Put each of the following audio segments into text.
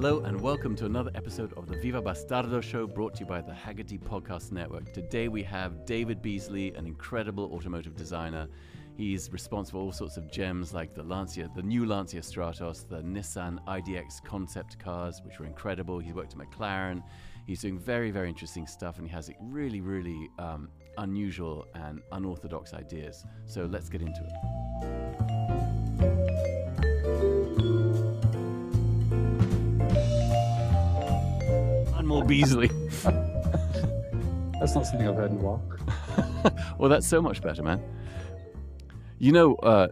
Hello and welcome to another episode of the Viva Bastardo show brought to you by the Hagerty Podcast Network. Today we have David Beasley, an incredible automotive designer. He's responsible for all sorts of gems like the Lancia, the new Lancia Stratos, the Nissan IDX concept cars, which were incredible. He's worked at McLaren. He's doing very, very interesting stuff and he has really, really um, unusual and unorthodox ideas. So let's get into it. More Beasley. That's not something I've heard in a while. well, that's so much better, man. You know, uh,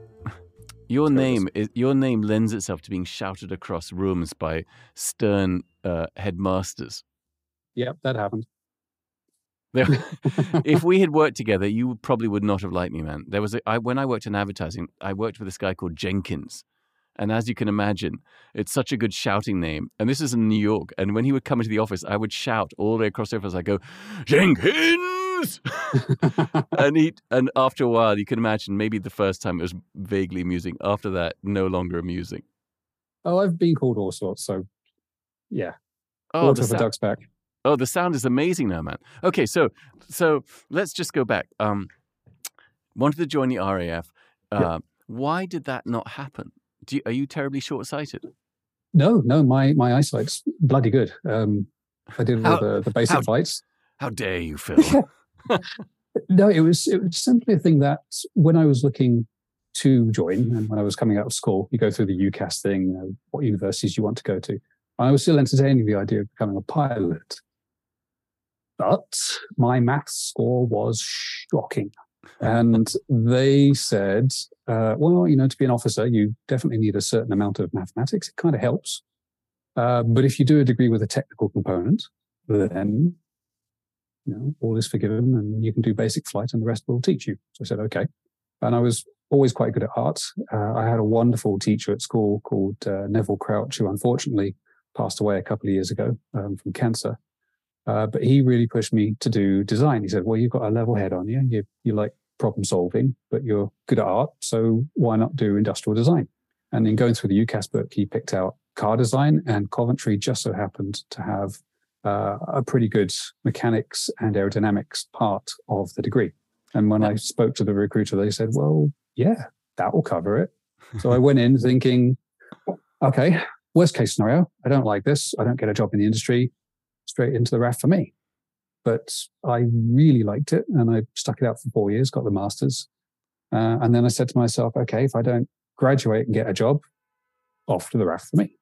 your name is, your name lends itself to being shouted across rooms by stern uh, headmasters. Yep, that happened. There- if we had worked together, you probably would not have liked me, man. There was a, I, when I worked in advertising, I worked with this guy called Jenkins. And as you can imagine, it's such a good shouting name. And this is in New York. And when he would come into the office, I would shout all the way across the office. I go, Jenkins! and he and after a while, you can imagine maybe the first time it was vaguely amusing. After that, no longer amusing. oh, I've been called all sorts, so yeah. Oh, Water the sound, duck's back. oh, the sound is amazing now, man. Okay, so so let's just go back. Um, wanted to join the RAF. Uh, Yeah. Why did that not happen? You, are you terribly short-sighted? No, no, my my eyesight's bloody good. Um, I did all the, the basic how- flights. How dare you, Phil? No, it was it was simply a thing that when I was looking to join and when I was coming out of school, you go through the UCAS thing, you know, what universities you want to go to. I was still entertaining the idea of becoming a pilot. But my maths score was shocking. And they said, uh, well, you know, to be an officer, you definitely need a certain amount of mathematics. It kind of helps. Uh, but if you do a degree with a technical component, then you know, all is forgiven and you can do basic flight and the rest will teach you. So I said, okay. And I was always quite good at art. Uh, I had a wonderful teacher at school called uh, Neville Crouch, who unfortunately passed away a couple of years ago um, from cancer. Uh, but he really pushed me to do design. He said, well, you've got a level head on you. You, you like problem solving, but you're good at art. So why not do industrial design? And in going through the UCAS book, he picked out car design and Coventry just so happened to have uh, a pretty good mechanics and aerodynamics part of the degree. And when I spoke to the recruiter, they said, well, yeah, that will cover it. So I went in thinking, okay, worst case scenario, I don't like this. I don't get a job in the industry, straight into the RAF for me. But I really liked it and I stuck it out for four years, got the master's. Uh, and then I said to myself, okay, if I don't graduate and get a job, off to the RAF for me.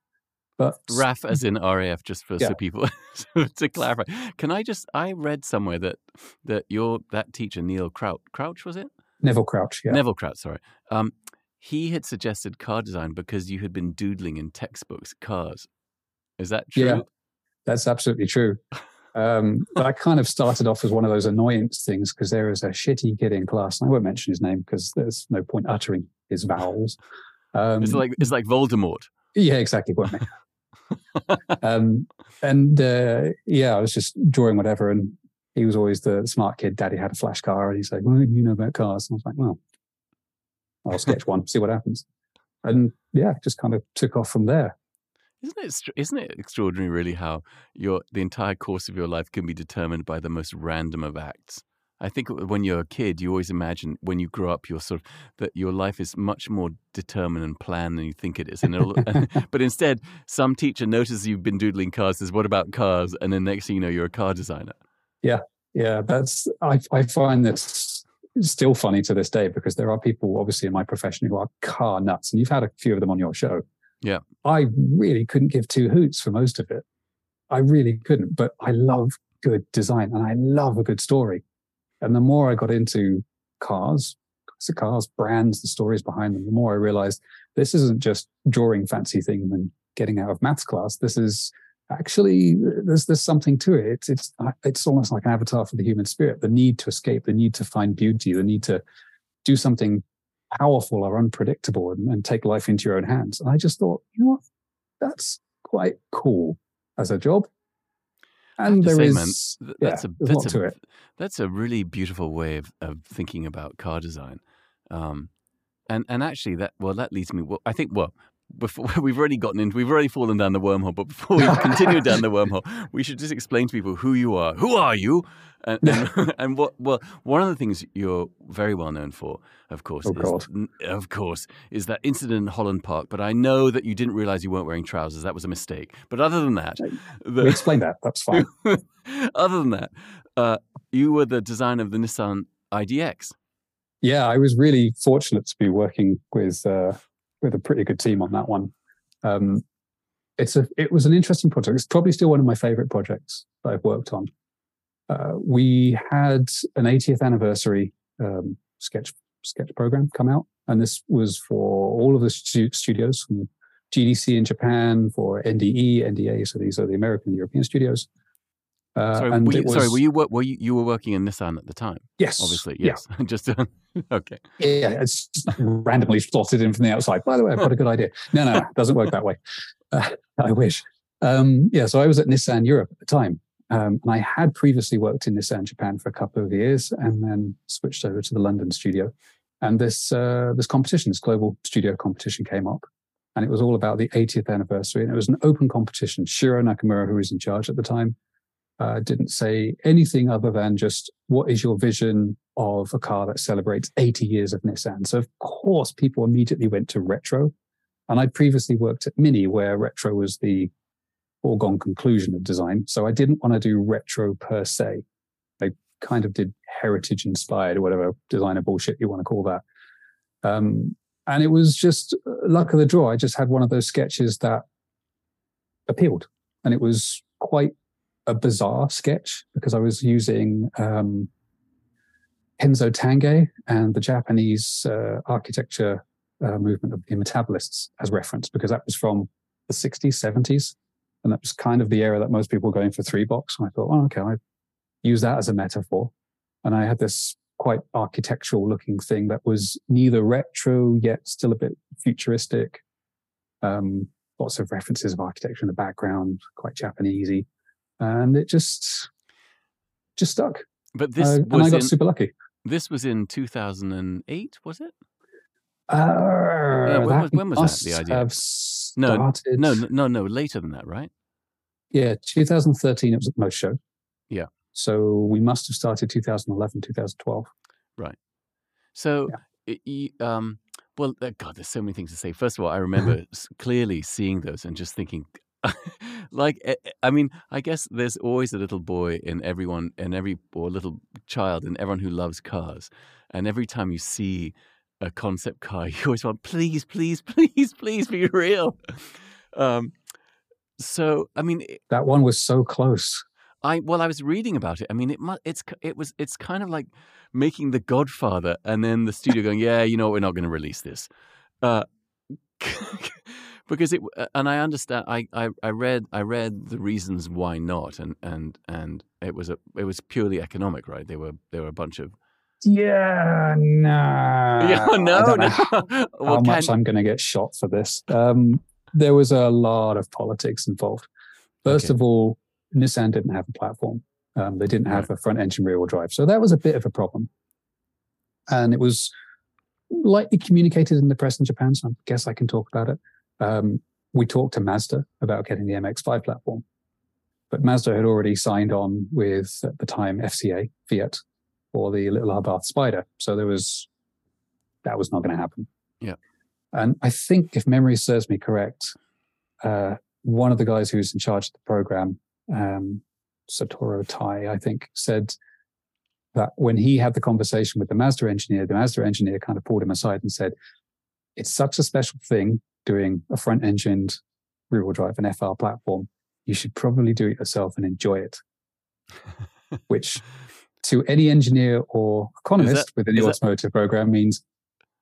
But RAF as in RAF, just for Yeah. so people to clarify. Can I just? I read somewhere that that your that teacher Neil Crouch, Crouch was it? Neville Crouch, yeah. Neville Crouch, sorry. Um, he had suggested car design because you had been doodling in textbooks cars. Is that true? Yeah. That's absolutely true. Um, but I kind of started off as one of those annoyance things because there is a shitty kid in class. And I won't mention his name because there's no point uttering his vowels. Um, It's like it's like Voldemort. yeah, exactly. What I meant. um, and uh, yeah, I was just drawing whatever, and he was always the smart kid. Daddy had a flash car, and he's like, "Well, you know about cars." And I was like, "Well, I'll sketch one, see what happens." And yeah, just kind of took off from there. Isn't it? Isn't it extraordinary, really, how your the entire course of your life can be determined by the most random of acts? I think when you're a kid, you always imagine when you grow up, you're sort of that your life is much more determined and planned than you think it is. And but instead, some teacher notices you've been doodling cars, says, "What about cars?" And then next thing you know, you're a car designer. Yeah, yeah, that's I, I find this still funny to this day because there are people obviously in my profession who are car nuts, and you've had a few of them on your show. Yeah. I really couldn't give two hoots for most of it. I really couldn't, but I love good design and I love a good story. And the more I got into cars, the cars, brands, the stories behind them, the more I realized this isn't just drawing fancy things and getting out of maths class. This is actually there's there's something to it. It's it's uh, it's almost like an avatar for the human spirit. The need to escape, the need to find beauty, the need to do something powerful or unpredictable and, and take life into your own hands. And I just thought, you know what, that's quite cool as a job. And there say, is, man, th- yeah, that's a that's a that's a really beautiful way of, of thinking about car design. Um, and and actually, that well, that leads me. Well, I think well, before we've already gotten into, we've already fallen down the wormhole. But before we continue down the wormhole, we should just explain to people who you are. Who are you? And, and, and what? Well, one of the things you're very well known for, of course, oh, is, of course, is that incident in Holland Park. But I know that you didn't realize you weren't wearing trousers. That was a mistake. But other than that, the, explain that. That's fine. other than that, uh, you were the designer of the Nissan IDX. Yeah, I was really fortunate to be working with uh, with a pretty good team on that one. Um, it's a it was an interesting project. It's probably still one of my favorite projects that I've worked on. Uh, we had an 80th anniversary um, sketch sketch program come out, and this was for all of the stu- studios from GDC in Japan, for NDE, NDA. So these are the American and European studios. Uh, sorry, were you, was, sorry, were you were you you were working in Nissan at the time? Yes, obviously, yes. Yeah. just okay. Yeah, it's randomly slotted in from the outside. By the way, I've got a good idea. No, no, it doesn't work that way. Uh, I wish. Um, yeah, so I was at Nissan Europe at the time, um, and I had previously worked in Nissan Japan for a couple of years, and then switched over to the London studio. And this uh, this competition, this global studio competition, came up, and it was all about the 80th anniversary, and it was an open competition. Shiro Nakamura, who was in charge at the time, uh, didn't say anything other than just what is your vision of a car that celebrates 80 years of Nissan. So of course, people immediately went to retro, and I previously worked at Mini, where retro was the foregone conclusion of design. So I didn't want to do retro per se. I kind of did heritage inspired or whatever designer bullshit you want to call that. Um, and it was just uh, luck of the draw. I just had one of those sketches that appealed, and it was quite a bizarre sketch because I was using um, Kenzo Tange and the Japanese uh, architecture uh, movement of the metabolists as reference because that was from the 60s, 70s. And that was kind of the era that most people were going for three box. And I thought, oh, okay, I use that as a metaphor. And I had this quite architectural looking thing that was neither retro yet still a bit futuristic. Um, lots of references of architecture in the background, quite Japanesey and it just just stuck. But this uh, was I got in, super lucky. This was in 2008, was it? Uh, uh, when, was, when was that? The idea? no, no, no, no, later than that, right? Yeah, 2013. It was at the most show. Yeah. So we must have started 2011, 2012. Right. So, yeah. it, um, well, uh, God, there's so many things to say. First of all, I remember clearly seeing those and just thinking, like eh, eh, i mean i guess there's always a little boy in everyone and every or little child in everyone who loves cars and every time you see a concept car you always want please please please please be real. Um so i mean that one was so close. I well i was reading about it. I mean it it's it was it's kind of like making the godfather and then the studio going yeah you know we're not going to release this. Uh because it uh, and I understand I, I, I read I read the reasons why not and and and it was a it was purely economic right? They were there were a bunch of yeah no. Yeah no no. how, well, how much I'm going to get shot for this. Um there was a lot of politics involved. First okay. of all Nissan didn't have a platform. Um, they didn't have right. a front engine rear wheel drive so that was a bit of a problem. And it was lightly communicated in the press in Japan so I guess I can talk about it um, we talked to Mazda about getting the MX5 platform, but Mazda had already signed on with at the time FCA Fiat for the little Abarth Spider, so there was that was not going to happen. Yeah, and I think if memory serves me correct, uh, one of the guys who was in charge of the program, um, Satoru Tai, I think, said that when he had the conversation with the Mazda engineer, the Mazda engineer kind of pulled him aside and said, "It's such a special thing doing a front engined rear wheel drive and FR platform, you should probably do it yourself and enjoy it. Which to any engineer or economist that, within the automotive that... program means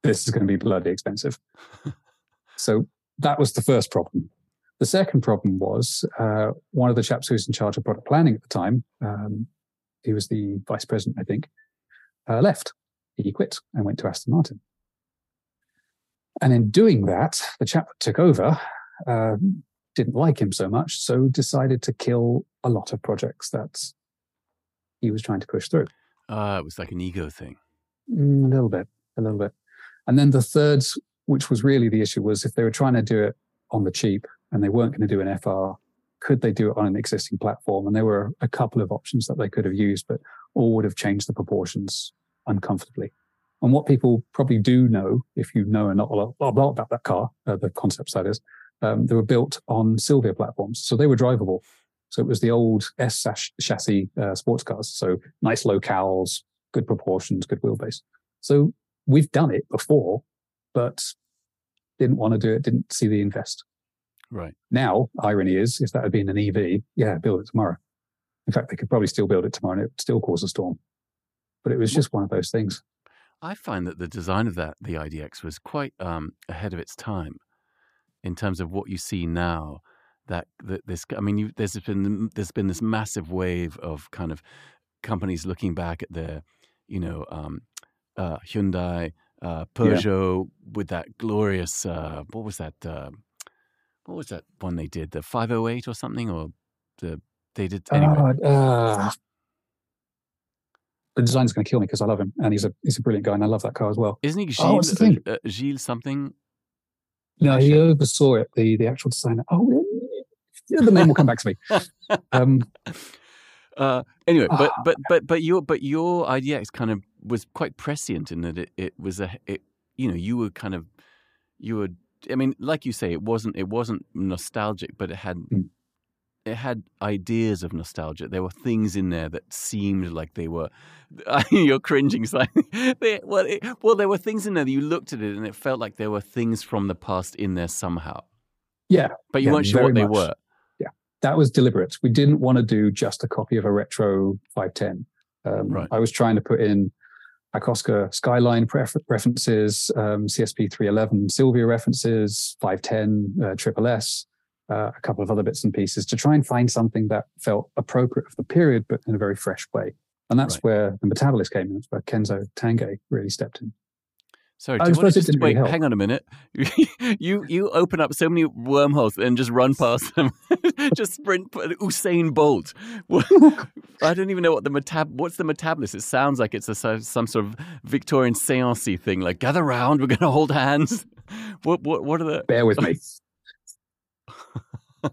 this is going to be bloody expensive. so that was the first problem. The second problem was uh, one of the chaps who was in charge of product planning at the time, um, he was the vice president, I think, uh, left. He quit and went to Aston Martin. And in doing that, the chap that took over uh, didn't like him so much, so decided to kill a lot of projects that he was trying to push through. Uh, it was like an ego thing. Mm, a little bit, a little bit. And then the third which was really the issue was if they were trying to do it on the cheap and they weren't going to do an FR, could they do it on an existing platform? And there were a couple of options that they could have used, but all would have changed the proportions uncomfortably. And what people probably do know, if you know a lot, a lot about that car, uh, the concepts that is, um, they were built on Silvia platforms. So they were drivable. So it was the old S chassis uh, sports cars. So nice locales, good proportions, good wheelbase. So we've done it before, but didn't want to do it, didn't see the invest. Right. Now, irony is, if that had been an EV, yeah, build it tomorrow. In fact, they could probably still build it tomorrow and it would still cause a storm. But it was just one of those things. I find that the design of that, the IDX, was quite um, ahead of its time in terms of what you see now. That, that this, I mean, you, there's been there's been this massive wave of kind of companies looking back at their, you know, um, uh, Hyundai, uh, Peugeot yeah. with that glorious, uh, what was that? Uh, what was that one they did? The 508 or something, or the they did anyway. Uh, the design's going to kill me because I love him, and he's a he's a brilliant guy, and I love that car as well. Isn't he Gilles, oh, what's the thing? Uh, Gilles something? No, he oversaw it. The the actual designer. Oh, yeah, the name will come back to me. Um, uh, anyway, but uh, but but but your but your IDX kind of was quite prescient in that it, it was a it you know you were kind of you were I mean like you say it wasn't it wasn't nostalgic but it had mm it had ideas of nostalgia. There were things in there that seemed like they were. you're cringing slightly. they, well, it, well, there were things in there that you looked at it and it felt like there were things from the past in there somehow. Yeah, but you yeah, weren't sure what they much. were. Yeah, that was deliberate. We didn't want to do just a copy of a retro 510. Um, right. I was trying to put in Hakosuka Skyline pref- references, um, CSP 311 Silvia references, 510 uh, Triple S uh, a couple of other bits and pieces to try and find something that felt appropriate for the period, but in a very fresh way. And that's right. where the Metabolist came in. That's where Kenzo Tange really stepped in. Sorry, do you want to just wait? Really hang on a minute. you you open up so many wormholes and just run past them. just sprint Usain Bolt. I don't even know what the metab. What's the metabolist? It sounds like it's a, some sort of Victorian seancey thing. Like gather round, we're going to hold hands. What what what are the? Bear with me.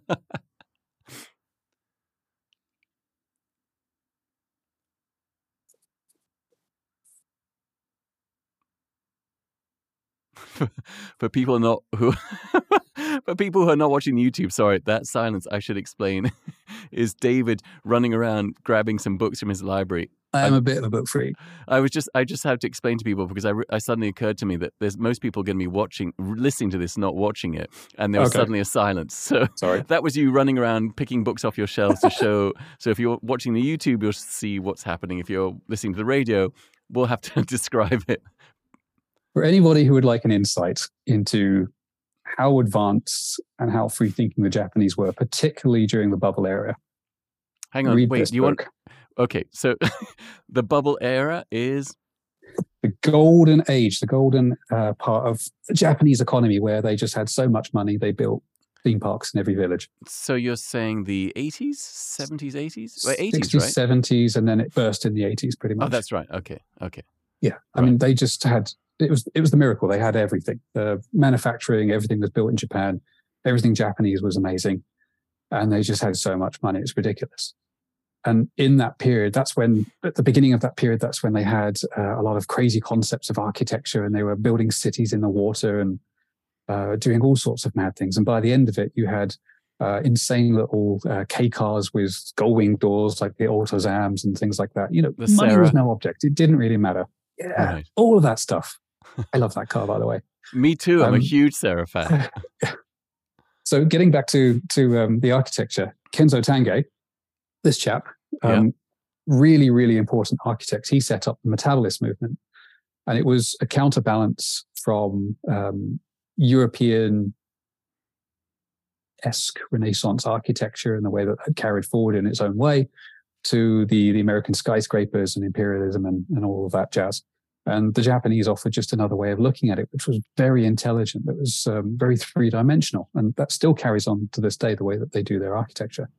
for people not who for people who are not watching YouTube, sorry, that silence I should explain is David running around grabbing some books from his library I am a bit of a book freak. I was just, I just have to explain to people because I, I suddenly occurred to me that there's most people going to be watching, listening to this, not watching it, and there was okay. suddenly a silence. So sorry, that was you running around picking books off your shelves to show. so if you're watching the YouTube, you'll see what's happening. If you're listening to the radio, we'll have to describe it. For anybody who would like an insight into how advanced and how free thinking the Japanese were, particularly during the bubble era. Hang on, wait. Do you book. want okay, so the bubble era is the golden age, the golden uh, part of the Japanese economy where they just had so much money they built theme parks in every village. So you're saying the 80s, 70s, 80s? Well, 80s, 60s, right? 70s, and then it burst in the 80s pretty oh, much. Oh, that's right. Okay, okay. Yeah, I right. mean, they just had it was it was the miracle. They had everything. The manufacturing, everything was built in Japan. Everything Japanese was amazing, and they just had so much money. It's ridiculous. And in that period, that's when, at the beginning of that period, that's when they had uh, a lot of crazy concepts of architecture and they were building cities in the water and uh, doing all sorts of mad things. And by the end of it, you had uh, insane little uh, K cars with gull wing doors like the Autozams and things like that. You know, the money Sera. was no object. It didn't really matter. Yeah, right. all of that stuff. I love that car, by the way. Me too. I'm um, a huge Sera fan. so getting back to to um, the architecture, Kenzo Tange, this chap, um, yeah. really, really important architect. He set up the metabolist movement. And it was a counterbalance from um, European esque Renaissance architecture in the way that had carried forward in its own way to the, the American skyscrapers and imperialism and, and all of that jazz. And the Japanese offered just another way of looking at it, which was very intelligent. That was um, very three dimensional. And that still carries on to this day, the way that they do their architecture.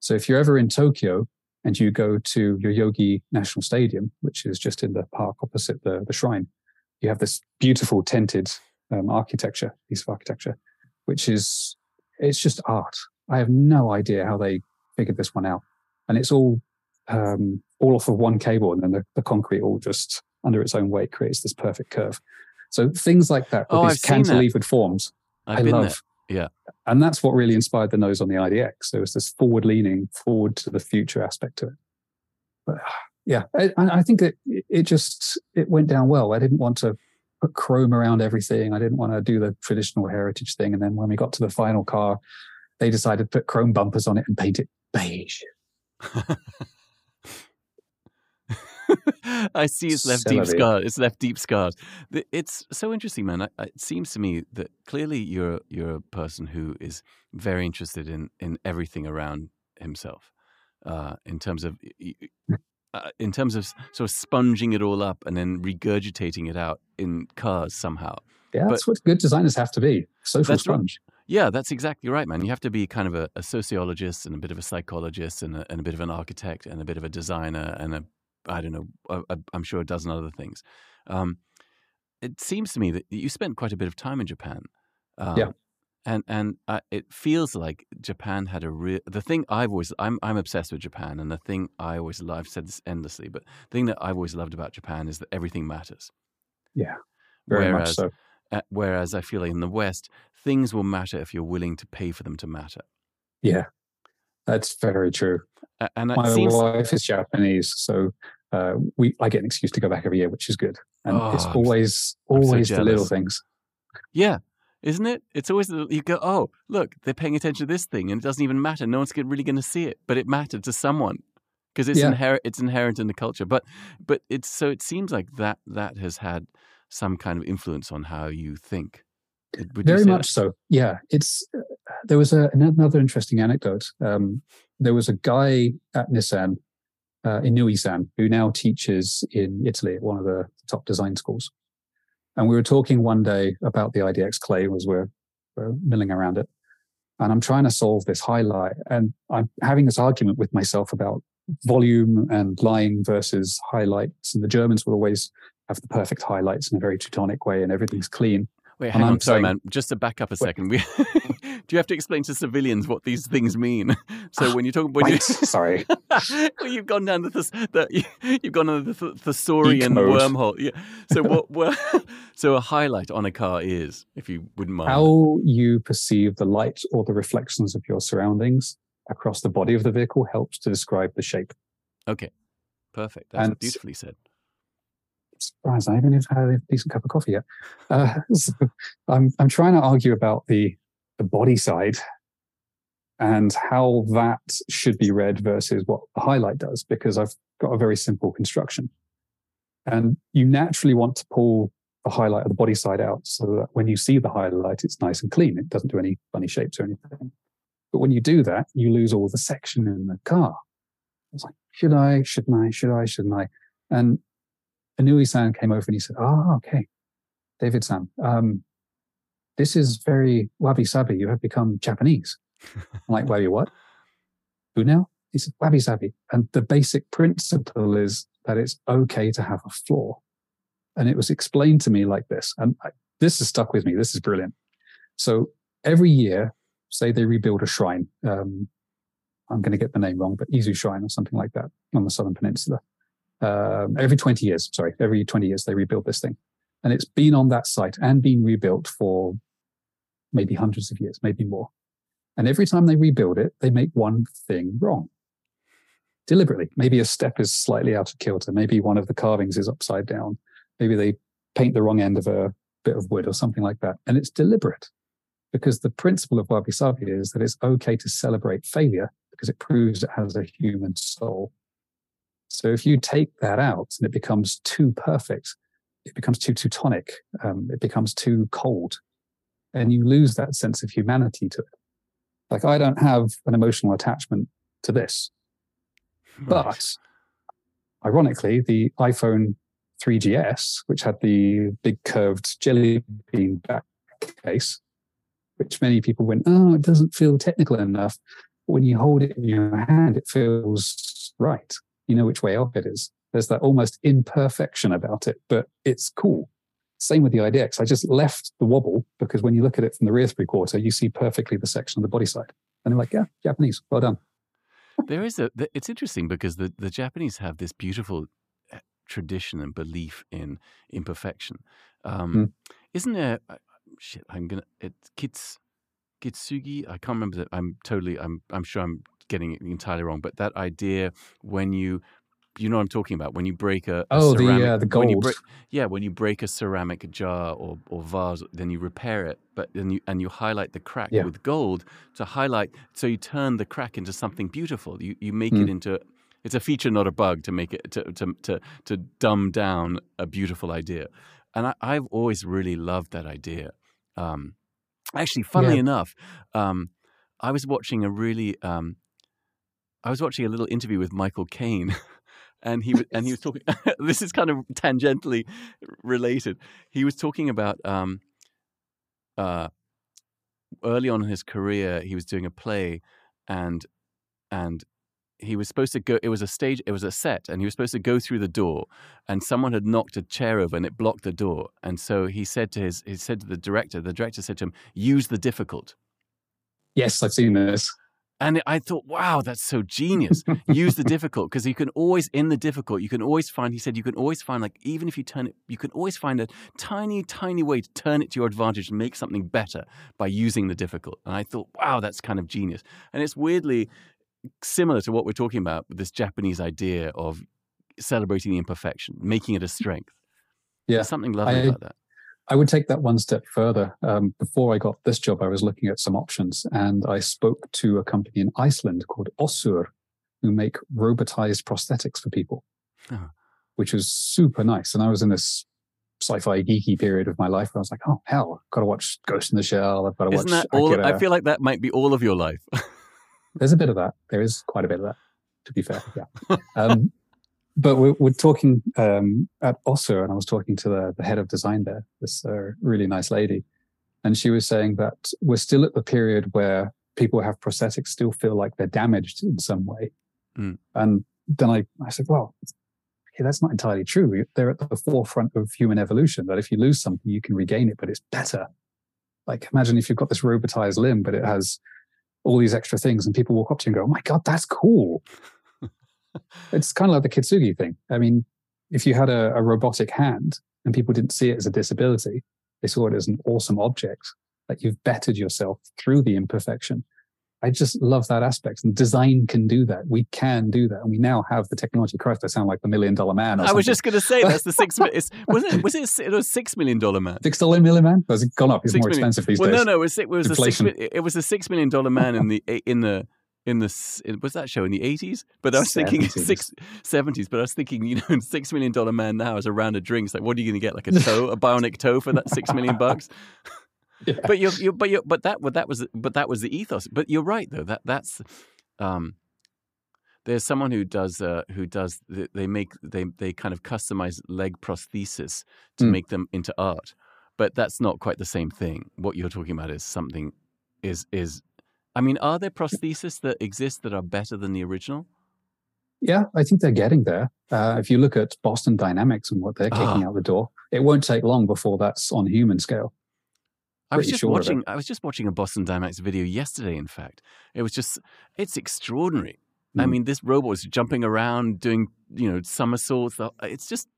So if you're ever in Tokyo and you go to Yoyogi National Stadium, which is just in the park opposite the, the shrine, you have this beautiful tented um, architecture, piece of architecture, which is it's just art. I have no idea how they figured this one out, and it's all um, all off of one cable, and then the, the concrete all just under its own weight creates this perfect curve. So things like that, with Oh, these I've cantilevered forms, I've I been love. there. Yeah. And that's what really inspired the nose on the IDX. There was this forward leaning, forward to the future aspect to it. But yeah, I, I think that it just it went down well. I didn't want to put chrome around everything. I didn't want to do the traditional heritage thing. And then when we got to the final car, they decided to put chrome bumpers on it and paint it beige. I see it's left deep scarred. It's left deep scarred. The- It's so interesting, man. It seems to me that clearly you're you're a person who is very interested in in everything around himself, uh, in terms of uh, in terms of sort of sponging it all up and then regurgitating it out in cars somehow. Yeah, that's what good designers have to be. Social right. sponge. Yeah, that's exactly right, man. You have to be kind of a, a sociologist and a bit of a psychologist and a, and a bit of an architect and a bit of a designer and a, I don't know, I, am sure a dozen other things. Um, it seems to me that you spent quite a bit of time in Japan. Um, Yeah. And and uh, it feels like Japan had a real. The thing I've always I'm I'm obsessed with Japan, and the thing I always love. I've said this endlessly, but the thing that I've always loved about Japan is that everything matters. Yeah, very much so. uh, whereas I feel like in the West, things will matter if you're willing to pay for them to matter. Yeah, that's very true. A- And My seems, wife is Japanese, so uh, we I get an excuse to go back every year, which is good. And it's Oh, I'm always so always the little things. yeah, isn't it? It's always you go, oh, look, they're paying attention to this thing, and it doesn't even matter. No one's really going to see it, but it mattered to someone because it's Yeah. inherent. It's inherent in the culture. But but it's so it seems like that that has had some kind of influence on how you think. Would- would you Very say much so. Yeah, it's uh, there was a, another interesting anecdote. Um, there was a guy at Nissan, uh, Inui-san, who now teaches in Italy at one of the top design schools. And we were talking one day about the IDX clay as we're, we're milling around it. And I'm trying to solve this highlight. And I'm having this argument with myself about volume and line versus highlights. And the Germans will always have the perfect highlights in a very Teutonic way and everything's clean. Wait, And hang on, I'm sorry, saying- man. Just to back up a second, we do you have to explain to civilians what these things mean? So ah, when you talk when you, Wait, sorry. you've gone down the, thes- the you've gone down the th- thesaurian wormhole. Yeah. So what? what so a highlight on a car is, if you wouldn't mind. How you perceive the light or the reflections of your surroundings across the body of the vehicle helps to describe the shape. Okay, perfect. That's And- beautifully said. Surprised, I haven't even had a decent cup of coffee yet. Uh, so I'm I'm trying to argue about the the body side and how that should be read versus what the highlight does, because I've got a very simple construction. And you naturally want to pull the highlight of the body side out so that when you see the highlight, it's nice and clean. It doesn't do any funny shapes or anything. But when you do that, you lose all the section in the car. I was like, should I, shouldn't I, should I, shouldn't I? And Inui-san came over and he said, oh, okay. David-san, um, this is very wabi-sabi. You have become Japanese. I'm like, wabi what? Who now? He said, wabi-sabi. And the basic principle is that it's okay to have a flaw. And it was explained to me like this. And I, this has stuck with me. This is brilliant. So every year, say they rebuild a shrine. Um, I'm going to get the name wrong, but Izu Shrine or something like that on the Southern Peninsula. Um, every 20 years, sorry, every 20 years they rebuild this thing. And it's been on that site and been rebuilt for maybe hundreds of years, maybe more. And every time they rebuild it, they make one thing wrong. Deliberately. Maybe a step is slightly out of kilter. Maybe one of the carvings is upside down. Maybe they paint the wrong end of a bit of wood or something like that. And it's deliberate because the principle of wabi sabi is that it's okay to celebrate failure because it proves it has a human soul. So if you take that out and it becomes too perfect, it becomes too Teutonic, um, it becomes too cold, and you lose that sense of humanity to it. Like I don't have an emotional attachment to this, Right. but ironically, the iPhone 3GS, which had the big curved jelly bean back case, which many people went, oh, it doesn't feel technical enough. When you hold it in your hand, it feels right. You know which way up it is. There's that almost imperfection about it, but it's cool. Same with the IDX. I just left the wobble because when you look at it from the rear three quarter, you see perfectly the section of the body side. And they're like, yeah, Japanese, well done. there is a, it's interesting because the, the Japanese have this beautiful eh, tradition and belief in imperfection. Um, mm. Isn't there, shit, I'm going to, it's Kits, Kitsugi. I can't remember that. I'm totally, I'm, I'm sure I'm getting it entirely wrong, but that idea when you you know what I'm talking about when you break a, a oh ceramic, the uh, the gold break, yeah when you break a ceramic jar or, or vase then you repair it but then you and you highlight the crack yeah. with gold to highlight so you turn the crack into something beautiful you you make mm. it into it's a feature not a bug to make it to to to, to dumb down a beautiful idea and I, I've always really loved that idea um, actually funnily yeah. enough um, I was watching a really um, I was watching a little interview with Michael Caine and he was and he was talking. this is kind of tangentially related. He was talking about um, uh, early on in his career, he was doing a play, and and he was supposed to go. It was a stage. It was a set, and he was supposed to go through the door, and someone had knocked a chair over, and it blocked the door. And so he said to his he said to the director. The director said to him, "Use the difficult." Yes, I've seen this. And I thought, wow, that's so genius. Use the difficult because you can always, in the difficult, you can always find, he said, you can always find, like, even if you turn it, you can always find a tiny, tiny way to turn it to your advantage and make something better by using the difficult. And I thought, wow, that's kind of genius. And it's weirdly similar to what we're talking about with this Japanese idea of celebrating the imperfection, making it a strength. Yeah. There's something lovely I, about that. I would take that one step further. Um, before I got this job, I was looking at some options and I spoke to a company in Iceland called Össur, who make robotized prosthetics for people, oh. which was super nice. And I was in this sci-fi geeky period of my life where I was like, oh hell, I've got to watch Ghost in the Shell. I've got to Isn't watch. That all, Akira. I feel like that might be all of your life. There's a bit of that. There is quite a bit of that, to be fair. Yeah. Um, but we're, we're talking um, at Össur, and I was talking to the, the head of design there, this uh, really nice lady, and she was saying that we're still at the period where people who have prosthetics still feel like they're damaged in some way. Mm. And then I, I said, well, okay, that's not entirely true. They're at the forefront of human evolution. That if you lose something, you can regain it, but it's better. Like imagine if you've got this robotized limb, but it has all these extra things, and people walk up to you and go, "Oh my god, that's cool." It's kind of like the Kitsugi thing. I mean, if you had a, a, robotic hand and people didn't see it as a disability, they saw it as an awesome object that you've bettered yourself through the imperfection. I just love that aspect. And design can do that. We can do that. And we now have the technology. Christ, I sound like the million dollar man. I was just going to say that's the six. was it? Was it? It was six million dollar man. Six dollar million man. Has it gone up? It's six more million. expensive these well, days. no, no. It was, it was a six. It was a six million dollar man in the in the in the was that show in the 80s but i was 70s. thinking six, 70s but i was thinking you know six million dollar man now is a round of drinks like what are you going to get like a toe a bionic toe for that six million bucks yeah. but you you but you but that but that was but that was the ethos but you're right though that that's um there's someone who does uh, who does they make they they kind of customize leg prosthesis to mm. make them into art but that's not quite the same thing what you're talking about is something is is I mean, are there prostheses that exist that are better than the original? Yeah, I think they're getting there. Uh, if you look at Boston Dynamics and what they're kicking ah. out the door, it won't take long before that's on human scale. I was just sure watching. I was just watching a Boston Dynamics video yesterday. In fact, it was just it's extraordinary. Mm. I mean, this robot is jumping around, doing you know somersaults. It's just.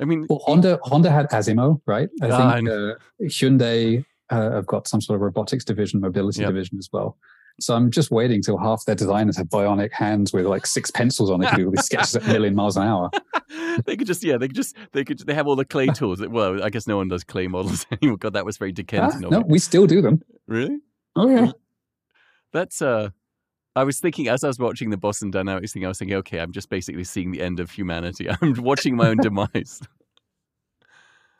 I mean, well, Honda Honda had Asimo, right? I uh, think uh, Hyundai uh, have got some sort of robotics division, mobility yep. division as well. So I'm just waiting till half their designers have bionic hands with like six pencils on it to do all these sketches at a million miles an hour. they could just, yeah, they could just, they could, they have all the clay tools. Well, I guess no one does clay models anymore. God, that was very Dickensian. Ah, no, we still do them. Really? Oh yeah. That's uh, I was thinking as I was watching the Boston Dynamics thing, I was thinking, okay, I'm just basically seeing the end of humanity. I'm watching my own demise.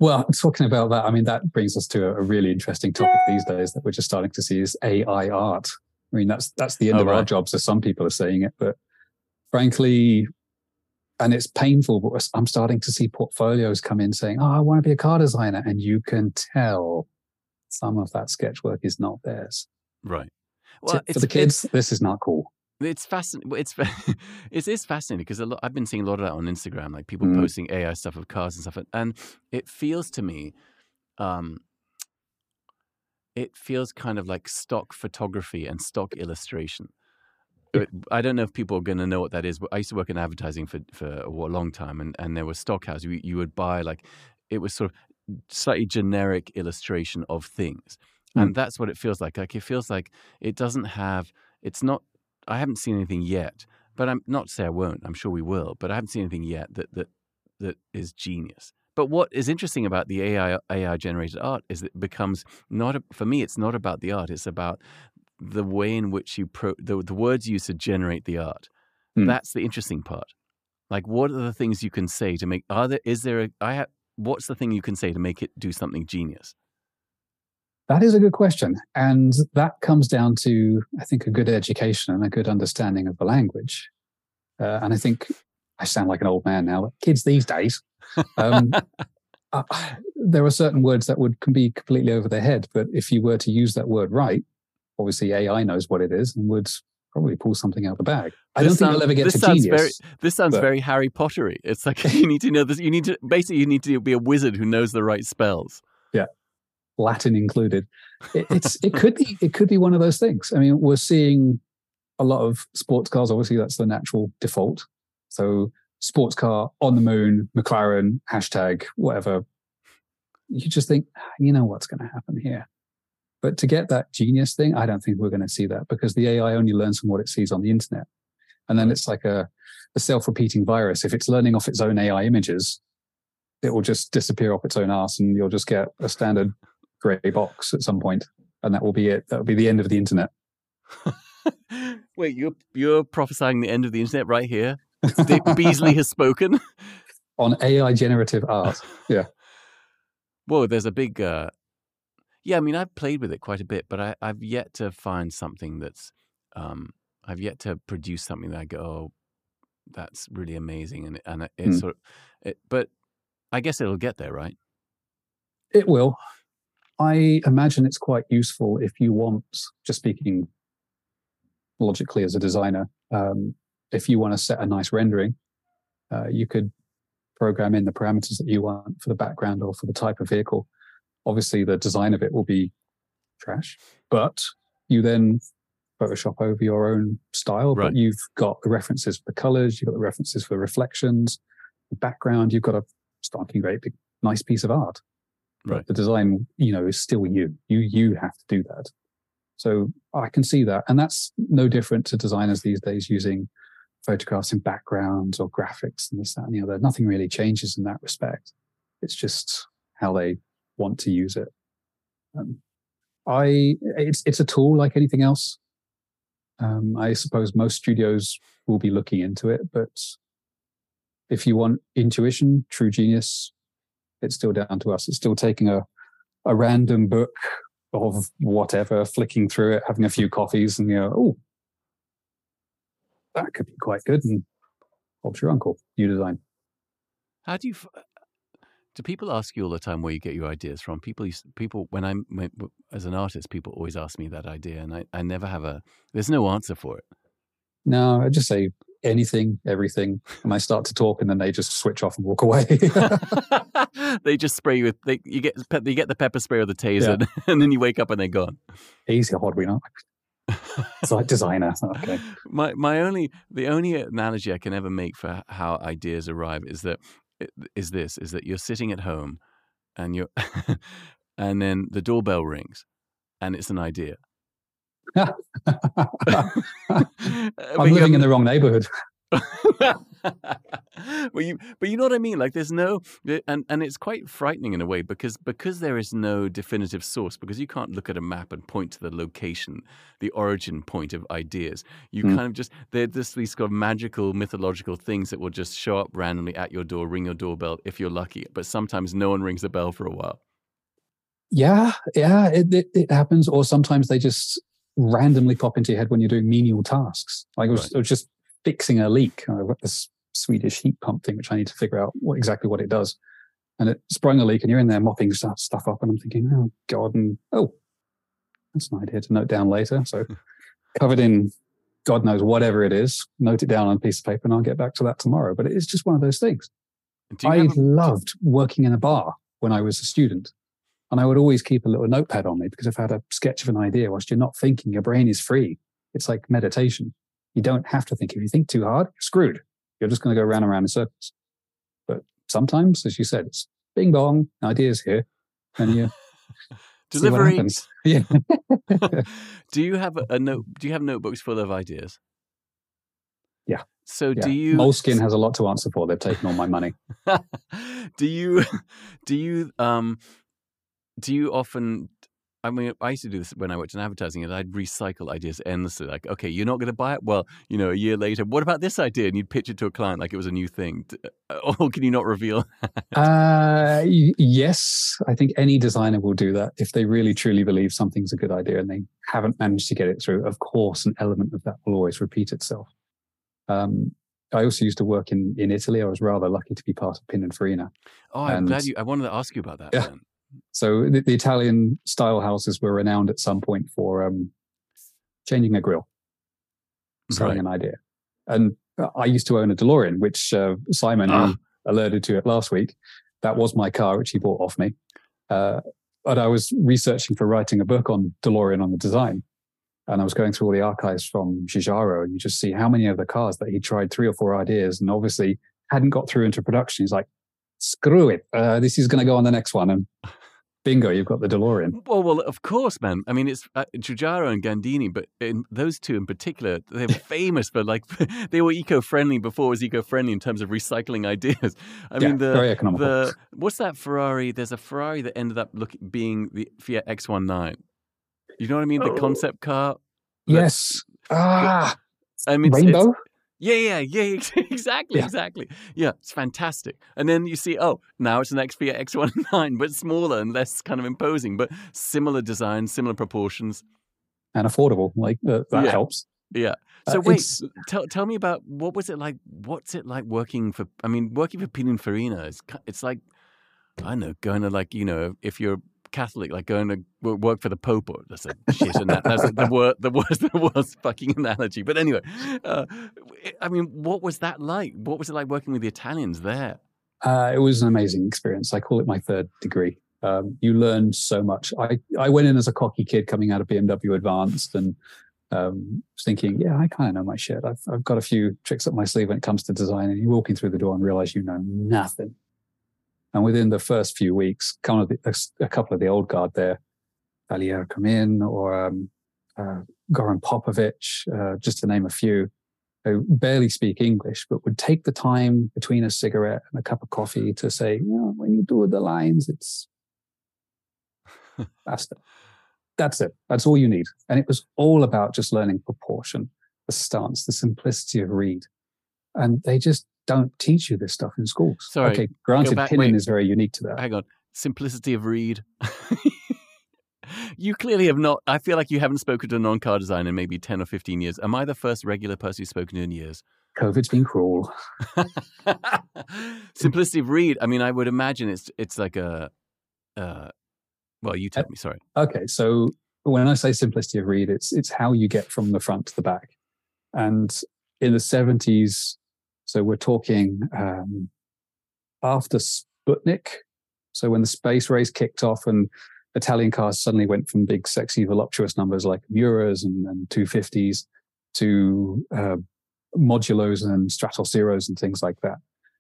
Well, talking about that, I mean, that brings us to a really interesting topic these days that we're just starting to see is AI art. I mean, that's that's the end oh, of right. our jobs, as some people are saying it. But frankly, and it's painful, but I'm starting to see portfolios come in saying, "Oh, I want to be a car designer," and you can tell some of that sketch work is not theirs. Right. Well, for the kids, this is not cool. It's fascinating. It's it is fascinating because I've been seeing a lot of that on Instagram, like people Mm. posting AI stuff of cars and stuff, and it feels to me, um, it feels kind of like stock photography and stock illustration. I don't know if people are going to know what that is. But I used to work in advertising for for a long time, and and there was stock house. You, you would buy like it was sort of slightly generic illustration of things, Mm. and that's what it feels like. Like it feels like it doesn't have. It's not. I haven't seen anything yet, but I'm not to say I won't. I'm sure we will, but I haven't seen anything yet that that that is genius. But what is interesting about the AI AI generated art is that it becomes not a, for me. It's not about the art. It's about the way in which you pro the, the words used to generate the art. Hmm. That's the interesting part. Like, what are the things you can say to make? Are there? Is there a? I have. What's the thing you can say to make it do something genius? That is a good question. And that comes down to, I think, a good education and a good understanding of the language. Uh, and I think I sound like an old man now. But kids these days, um, uh, there are certain words that would can be completely over their head. But if you were to use that word right, obviously AI knows what it is and would probably pull something out of the bag. I This don't think sounds- they'll ever get this to sounds genius. very- This sounds But- very Harry Pottery. It's like you need to know this. You need to basically you need to be a wizard who knows the right spells. Latin included. It, it's it could be it could be one of those things. I mean, we're seeing a lot of sports cars. Obviously, that's the natural default. So, sports car on the moon, McLaren hashtag whatever. You just think, "Ah, you know what's going to happen here. But to get that genius thing, I don't think we're going to see that because the AI only learns from what it sees on the internet, and then it's like a, a self-repeating virus. If it's learning off its own AI images, it will just disappear off its own ass, and you'll just get a standard grey box at some point, and that will be it. That will be the end of the internet. Wait, you're you're prophesying the end of the internet right here. Dick Beasley has spoken. on AI generative art. Yeah. Whoa, there's a big. Uh, yeah, I mean, I've played with it quite a bit, but I, I've yet to find something that's. Um, I've yet to produce something that I go, oh, that's really amazing, and and it- it's Hmm. sort of. It, but I guess it'll get there, right? It will. I imagine it's quite useful if you want, just speaking logically as a designer, um, if you want to set a nice rendering, uh, you could program in the parameters that you want for the background or for the type of vehicle. Obviously, the design of it will be trash, but you then Photoshop over your own style. Right. But you've got the references for the colors, you've got the references for reflections, the background. You've got a starkly great big nice piece of art. Right. The design, you know, is still you. You you have to do that. So I can see that, and that's no different to designers these days using photographs in backgrounds or graphics and this that and the other. Nothing really changes in that respect. It's just how they want to use it. Um, I it's it's a tool like anything else. Um, I suppose most studios will be looking into it, but if you want intuition, true genius, it's still down to us. It's still taking a a random book of whatever, flicking through it, having a few coffees, and you know, oh, that could be quite good. And Bob's your uncle. You design. How do you? f- Do people ask you all the time where you get your ideas from? People, people, when I'm when, as an artist, people always ask me that idea, and I, I never have a. There's no answer for it. No, I just say anything, everything, and I start to talk, and then they just switch off and walk away. they just spray you with. They, you get you get the pepper spray or the taser, and then you wake up and they're gone. Easy, hard we not. It's like designer. Okay. My my only the only analogy I can ever make for how ideas arrive is that is this is that you're sitting at home and you're and then the doorbell rings and it's an idea. I'm living in the wrong neighborhood. but you but you know what I mean like there's no and and it's quite frightening in a way because because there is no definitive source because you can't look at a map and point to the location the origin point of ideas you Hmm. kind of just they're just these kind of magical mythological things that will just show up randomly at your door ring your doorbell if you're lucky but sometimes no one rings the bell for a while Yeah, yeah, it, it, it happens. Or sometimes they just randomly pop into your head when you're doing menial tasks. Like I was, Right. I was just fixing a leak. I've got this Swedish heat pump thing, which I need to figure out what exactly what it does. And it sprung a leak, and you're in there mopping stuff, stuff up, and I'm thinking, oh god, and oh, that's an idea to note down later. So covered in God knows whatever it is, note it down on a piece of paper and I'll get back to that tomorrow. But it's just one of those things. I a- loved working in a bar when I was a student. And I would always keep a little notepad on me because if I had a sketch of an idea, whilst you're not thinking, your brain is free. It's like meditation. You don't have to think. If you think too hard, you're screwed. You're just going to go round and round in circles. But sometimes, as you said, it's bing bong, ideas here. And you delivery. Yeah. do you have a note? Do you have notebooks full of ideas? Yeah. So yeah. do you? Moleskine has a lot to answer for. They've taken all my money. do you? Do you? Um. Do you often? I mean, I used to do this when I worked in advertising, and I'd recycle ideas endlessly. Like, okay, you're not going to buy it. Well, you know, a year later, what about this idea? And you'd pitch it to a client like it was a new thing. Uh, or can you not reveal? uh, yes, I think any designer will do that if they really truly believe something's a good idea and they haven't managed to get it through. Of course, an element of that will always repeat itself. Um, I also used to work in, in Italy. I was rather lucky to be part of Pininfarina. Oh, I'm and, glad you. I wanted to ask you about that. Yeah. So the, the, Italian style houses were renowned at some point for um, changing a grill, selling right. an idea. And I used to own a DeLorean, which uh, Simon ah. alerted to it last week. That was my car, which he bought off me. Uh, but I was researching for writing a book on DeLorean on the design. And I was going through all the archives from Giugiaro, and you just see how many of the cars that he tried three or four ideas and obviously hadn't got through into production. He's like, screw it. Uh, this is going to go on the next one. And bingo, you've got the DeLorean. Well, well, of course, man. I mean, it's uh, Giugiaro and Gandini, but in those two in particular, they're famous for like they were eco-friendly before it was eco-friendly in terms of recycling ideas. I yeah, mean, the very economical. The, what's that Ferrari? There's a Ferrari that ended up look, being the Fiat X19. You know what I mean? The oh. concept car. Yes. Ah. I mean, Rainbow. It's, yeah, yeah, yeah, exactly, yeah. exactly. Yeah, it's fantastic. And then you see, oh, now it's an Xperia X19, but smaller and less kind of imposing, but similar design, similar proportions. And affordable. Like, uh, that yeah. helps. Yeah. Uh, so uh, wait, tell tell me about what was it like? What's it like working for? I mean, working for Pininfarina is it's like I don't know going to like you know if you're Catholic, like going to work for the Pope. Or that's a shit, and that, that's the worst, the worst, the worst fucking analogy. But anyway, uh, I mean, what was that like? What was it like working with the Italians there? Uh, it was an amazing experience. I call it my third degree. Um, you learn so much. I, I went in as a cocky kid coming out of BMW Advanced and um, thinking, yeah, I kind of know my shit. I've, I've got a few tricks up my sleeve when it comes to design. And you walk in through the door and realize you know nothing. And within the first few weeks, kind of the, a, couple of the old guard there, Valier come in or um, uh, Goran Popovic, uh, just to name a few, who barely speak English, but would take the time between a cigarette and a cup of coffee to say, you know, when you do the lines, it's faster. That's it. That's all you need. And it was all about just learning proportion, the stance, the simplicity of read. And they just don't teach you this stuff in schools. Sorry. Okay, granted, back, pinning wait, is very unique to that. Hang on. Simplicity of read. you clearly have not. I feel like you haven't spoken to a non car designer in maybe 10 or 15 years. Am I the first regular person who's spoken to in years? COVID's been cruel. Simplicity of read. I mean, I would imagine it's it's like a. Uh, well, you tell uh, me. Sorry. Okay, so when I say simplicity of read, it's it's how you get from the front to the back, and in the seventies, so we're talking um, after Sputnik. So when the space race kicked off and Italian cars suddenly went from big, sexy, voluptuous numbers like Miuras and, and 250s to uh, modulos and Stratos Zeros and things like that.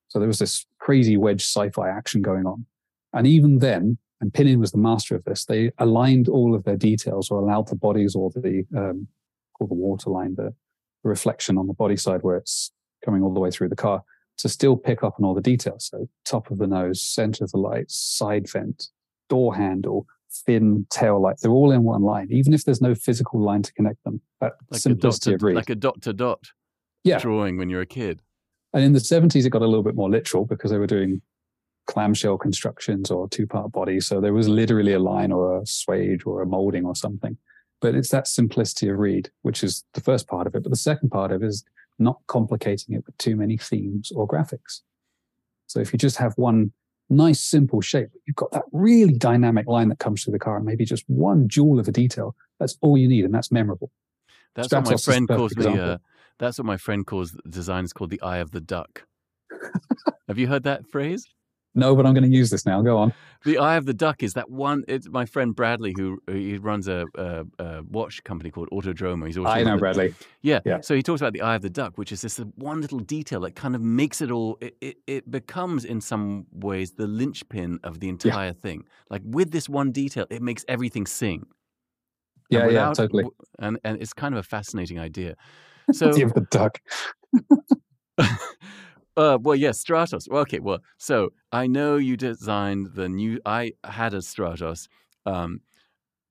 So there was this crazy wedge sci-fi action going on. And even then, and Pinin was the master of this, they aligned all of their details or allowed the bodies or the, um, called the waterline, the, the reflection on the body side where it's coming all the way through the car to still pick up on all the details. So top of the nose, center of the lights, side vent, door handle, fin, tail light. They're all in one line, even if there's no physical line to connect them. That like simplicity a dot to, Like a dot to dot yeah. drawing when you're a kid. And in the 70s, it got a little bit more literal because they were doing clamshell constructions or two part bodies. So there was literally a line or a swage or a molding or something. But it's that simplicity of read, which is the first part of it. But the second part of it is not complicating it with too many themes or graphics. So if you just have one nice, simple shape, you've got that really dynamic line that comes through the car and maybe just one jewel of a detail. That's all you need, and that's memorable. That's what my friend calls me. Uh, that's what my friend calls the design is called the eye of the duck. Have you heard that phrase? No, but I'm going to use this now. Go on. The eye of the duck is that one. It's my friend Bradley who he runs a, a, a watch company called Autodromo. He's also I know Bradley. Yeah. Yeah. So he talks about the eye of the duck, which is this one little detail that kind of makes it all. It, it, it becomes, in some ways, the linchpin of the entire thing. Like with this one detail, it makes everything sing. Yeah, yeah, totally. And and it's kind of a fascinating idea. So The of the duck. Uh, well, yes, Stratos. Well, okay, well, so I know you designed the new. I had a Stratos, um,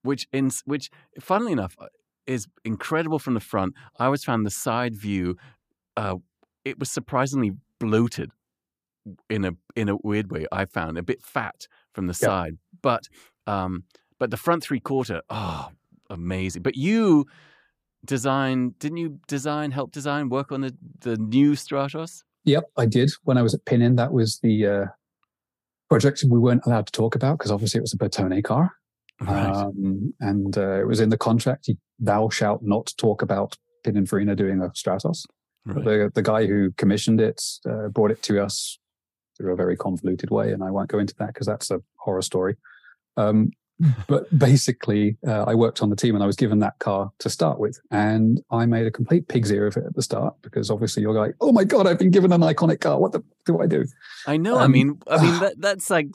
which in which, funnily enough, uh, is incredible from the front. I always found the side view. Uh, it was surprisingly bloated in a in a weird way. I found a bit fat from the side, but um, but the front three quarter, oh, amazing. But you designed, didn't you design, help design, work on the the new Stratos? Yep, I did. When I was at Pinin, that was the uh, project we weren't allowed to talk about because obviously it was a Bertone car. Right. Um, and uh, it was in the contract, thou shalt not talk about Pininfarina doing a Stratos. right. The, the guy who commissioned it uh, brought it to us through a very convoluted way, and I won't go into that because that's a horror story. Um, but basically, uh, I worked on the team and I was given that car to start with, and I made a complete pig's ear of it at the start because obviously you're like, "Oh my god, I've been given an iconic car. What the do I do?" I know. I Um, mean, I mean that that's like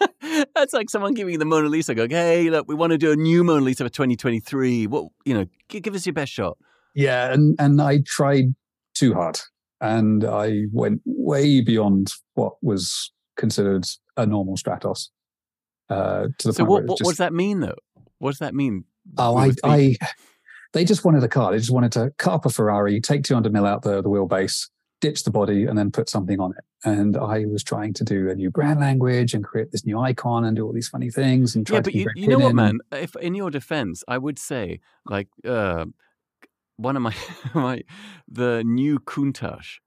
that's like someone giving you the Mona Lisa, going, "Hey, look, we want to do a new Mona Lisa for 2023. What you know? Give, give us your best shot." Yeah, and and I tried too hard, and I went way beyond what was considered a normal Stratos. Uh, to the So what just- what does that mean, though? What does that mean? Oh, I, I, they just wanted a car. They just wanted to cut up a Ferrari, take 200 mil out the, the wheelbase, ditch the body, and then put something on it. And I was trying to do a new brand language and create this new icon and do all these funny things. And try yeah, to but you, you know what, man? If in your defense, I would say like uh, one of my my the new Countach,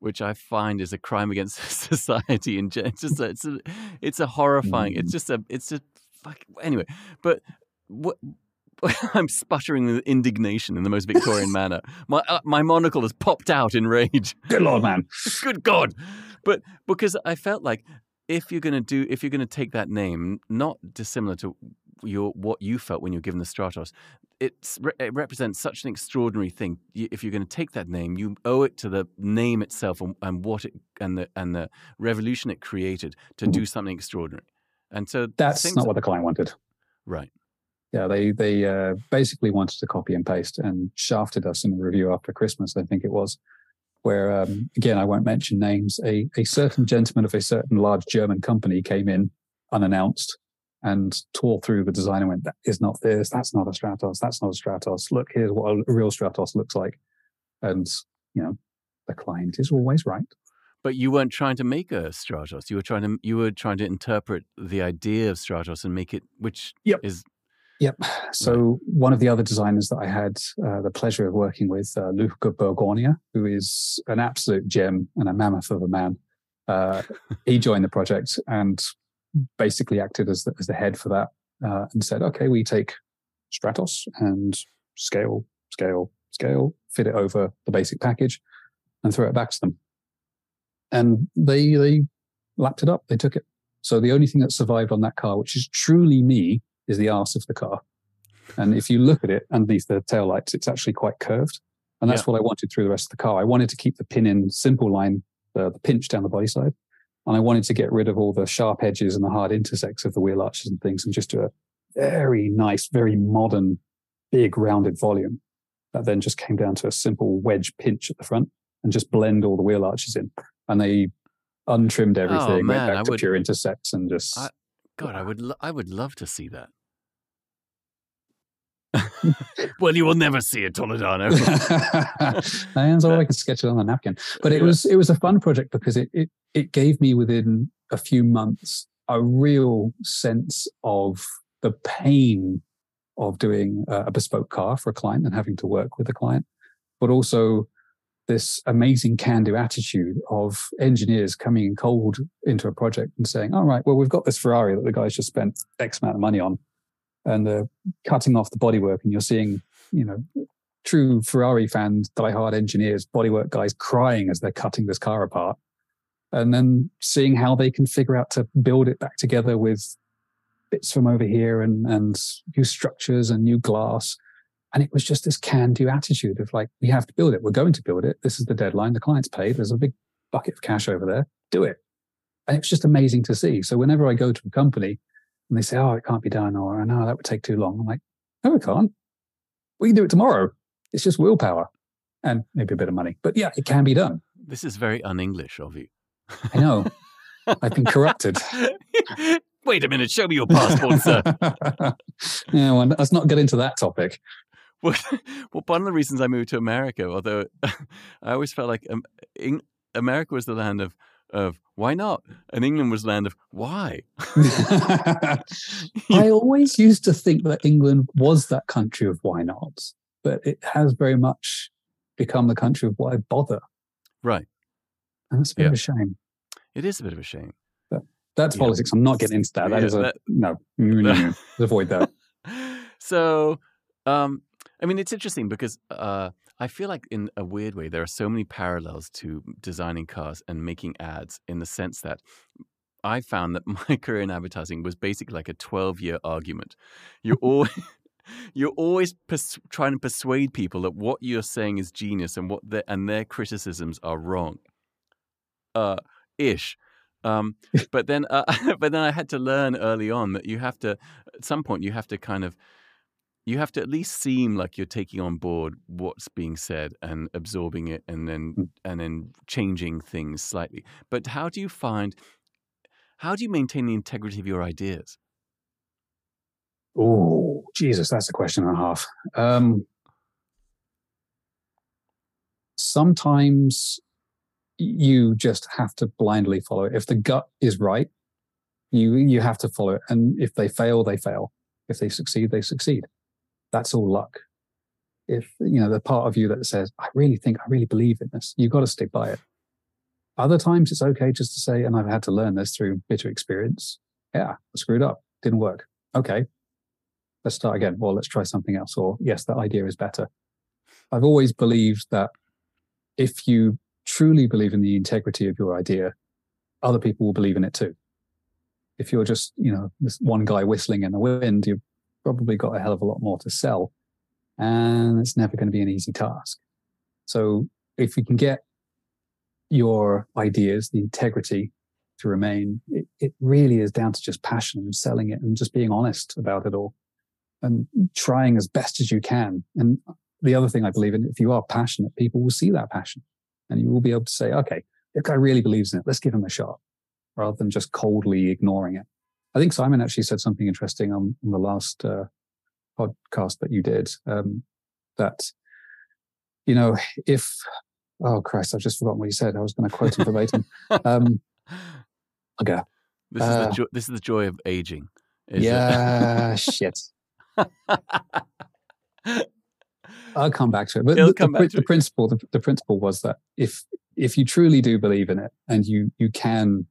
which I find is a crime against society in general. It's just a, it's a, it's a horrifying. It's Mm. just a it's a fuck anyway. But what. I'm sputtering with indignation in the most Victorian manner. My uh, my monocle has popped out in rage. Good Lord, man. Good God! But because I felt like if you're going to do, if you're going to take that name, not dissimilar to your what you felt when you were given the Stratos, it's, it represents such an extraordinary thing. If you're going to take that name, you owe it to the name itself and, and what it and the and the revolution it created to do something extraordinary. And so That's not what the client wanted. right. Yeah, they they uh, basically wanted to copy and paste and shafted us in a review after Christmas, I think it was, where um, again I won't mention names. A a certain gentleman of a certain large German company came in unannounced and tore through the design and went, "That is not this. That's not a Stratos. That's not a Stratos. Look, here's what a real Stratos looks like." And you know, the client is always right. But you weren't trying to make a Stratos. You were trying to you were trying to interpret the idea of Stratos and make it, which Yep. is Yep. So one of the other designers that I had uh, the pleasure of working with, uh, Luca Borgogno, who is an absolute gem and a mammoth of a man, uh, he joined the project and basically acted as the, as the head for that uh, and said, "Okay, we take Stratos and scale, scale, scale, fit it over the basic package, and throw it back to them." And they they lapped it up. They took it. So the only thing that survived on that car, which is truly me, is the arse of the car. And if you look at it underneath the taillights, it's actually quite curved. And that's Yeah. what I wanted through the rest of the car. I wanted to keep the Pinin simple line, the, the pinch down the body side. And I wanted to get rid of all the sharp edges and the hard intersects of the wheel arches and things and just do a very nice, very modern, big rounded volume that then just came down to a simple wedge pinch at the front and just blend all the wheel arches in. And they untrimmed oh, everything, went Oh, man, back I to would- pure intersects and just I- God, I would, lo- I would love to see that. Well, you will never see it, Toledano. and so I could sketch it on a napkin. But it Yeah. was it was a fun project because it it it gave me within a few months a real sense of the pain of doing a a bespoke car for a client and having to work with a client, but also this amazing can-do attitude of engineers coming in cold into a project and saying, "All right, well, we've got this Ferrari that the guys just spent X amount of money on, and they're cutting off the bodywork, and you're seeing, you know, true Ferrari fans, die-hard engineers, bodywork guys crying as they're cutting this car apart, and then seeing how they can figure out to build it back together with bits from over here and and new structures and new glass. And it was just this can-do attitude of like, we have to build it. We're going to build it. This is the deadline. The client's paid. There's a big bucket of cash over there. Do it. And it's just amazing to see. So whenever I go to a company and they say, "Oh, it can't be done," or "No, that would take too long," I'm like, "No, it can't. We can do it tomorrow. It's just willpower and maybe a bit of money. But yeah, it can be done. This is very un-English of you. I know. I've been corrupted. Wait a minute. Show me your passport, sir. yeah, well, let's not get into that topic. Well, well, one of the reasons I moved to America, although I always felt like um, in, America was the land of of why not, and England was land of why. I always used to think that England was that country of why not, but it has very much become the country of why bother. Right. And that's a bit yeah. of a shame. It is a bit of a shame. But that's yeah. politics. I'm not getting into that. That yeah, is a that, no. Let's avoid that. So, um, I mean, it's interesting because uh, I feel like, in a weird way, there are so many parallels to designing cars and making ads in the sense that I found that my career in advertising was basically like a 12 year argument. You're always. You're always pers- trying to persuade people that what you're saying is genius and what their, and their criticisms are wrong. Uh, ish. Um, but then, uh, but then I had to learn early on that you have to, at some point, you have to kind of you have to at least seem like you're taking on board what's being said and absorbing it and then mm. and then changing things slightly. But how do you find how do you maintain the integrity of your ideas? Oh jesus that's a question and a half. Um, sometimes you just have to blindly follow it. If the gut is right you you have to follow it and if they fail they fail. If they succeed they succeed that's all luck. If, you know, the part of you that says, I really think, I really believe in this, you've got to stick by it. Other times it's okay just to say, and I've had to learn this through bitter experience. Yeah, I screwed up. Didn't work. Okay. Let's start again. Or let's try something else. Or yes, that idea is better. I've always believed that if you truly believe in the integrity of your idea, other people will believe in it too. If you're just, you know, this one guy whistling in the wind, you're probably got a hell of a lot more to sell. And it's never going to be an easy task. So if you can get your ideas, the integrity to remain, it, it really is down to just passion and selling it and just being honest about it all and trying as best as you can. And the other thing I believe in, if you are passionate, people will see that passion and you will be able to say, okay, if guy really believes in it, let's give him a shot rather than just coldly ignoring it. I think Simon actually said something interesting on, on the last uh, podcast that you did. Um, that you know, if oh Christ, I've just forgotten what you said. I was going to quote him verbatim. Um, okay. This is, uh, the jo- this is the joy of aging. yeah, shit. I'll come back to it. But the, the, the principle, the, the principle was that if if you truly do believe in it and you you can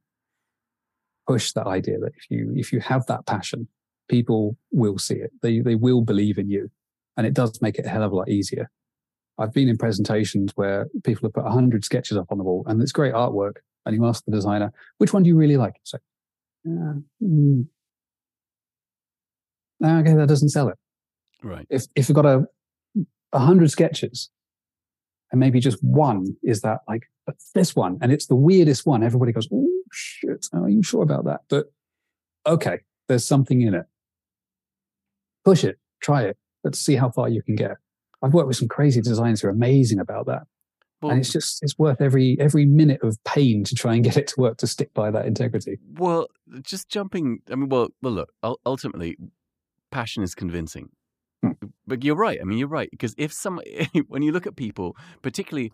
push that idea that if you if you have that passion, people will see it. They they will believe in you, and it does make it a hell of a lot easier. I've been in presentations where people have put hundred sketches up on the wall, and it's great artwork. And you ask the designer, "Which one do you really like?" So, uh, mm, okay, that doesn't sell it. Right. If if you've got a a hundred sketches, and maybe just one is that like this one, and it's the weirdest one. Everybody goes, "Oh shit, are you sure about that?" But okay, there's something in it. Push it, try it. Let's see how far you can get. I've worked with some crazy designers who are amazing about that. Well, and it's just it's worth every every minute of pain to try and get it to work to stick by that integrity. Well, just jumping. I mean, well, well, look. Ultimately, passion is convincing. Hmm. But you're right. I mean, you're right because if some when you look at people, particularly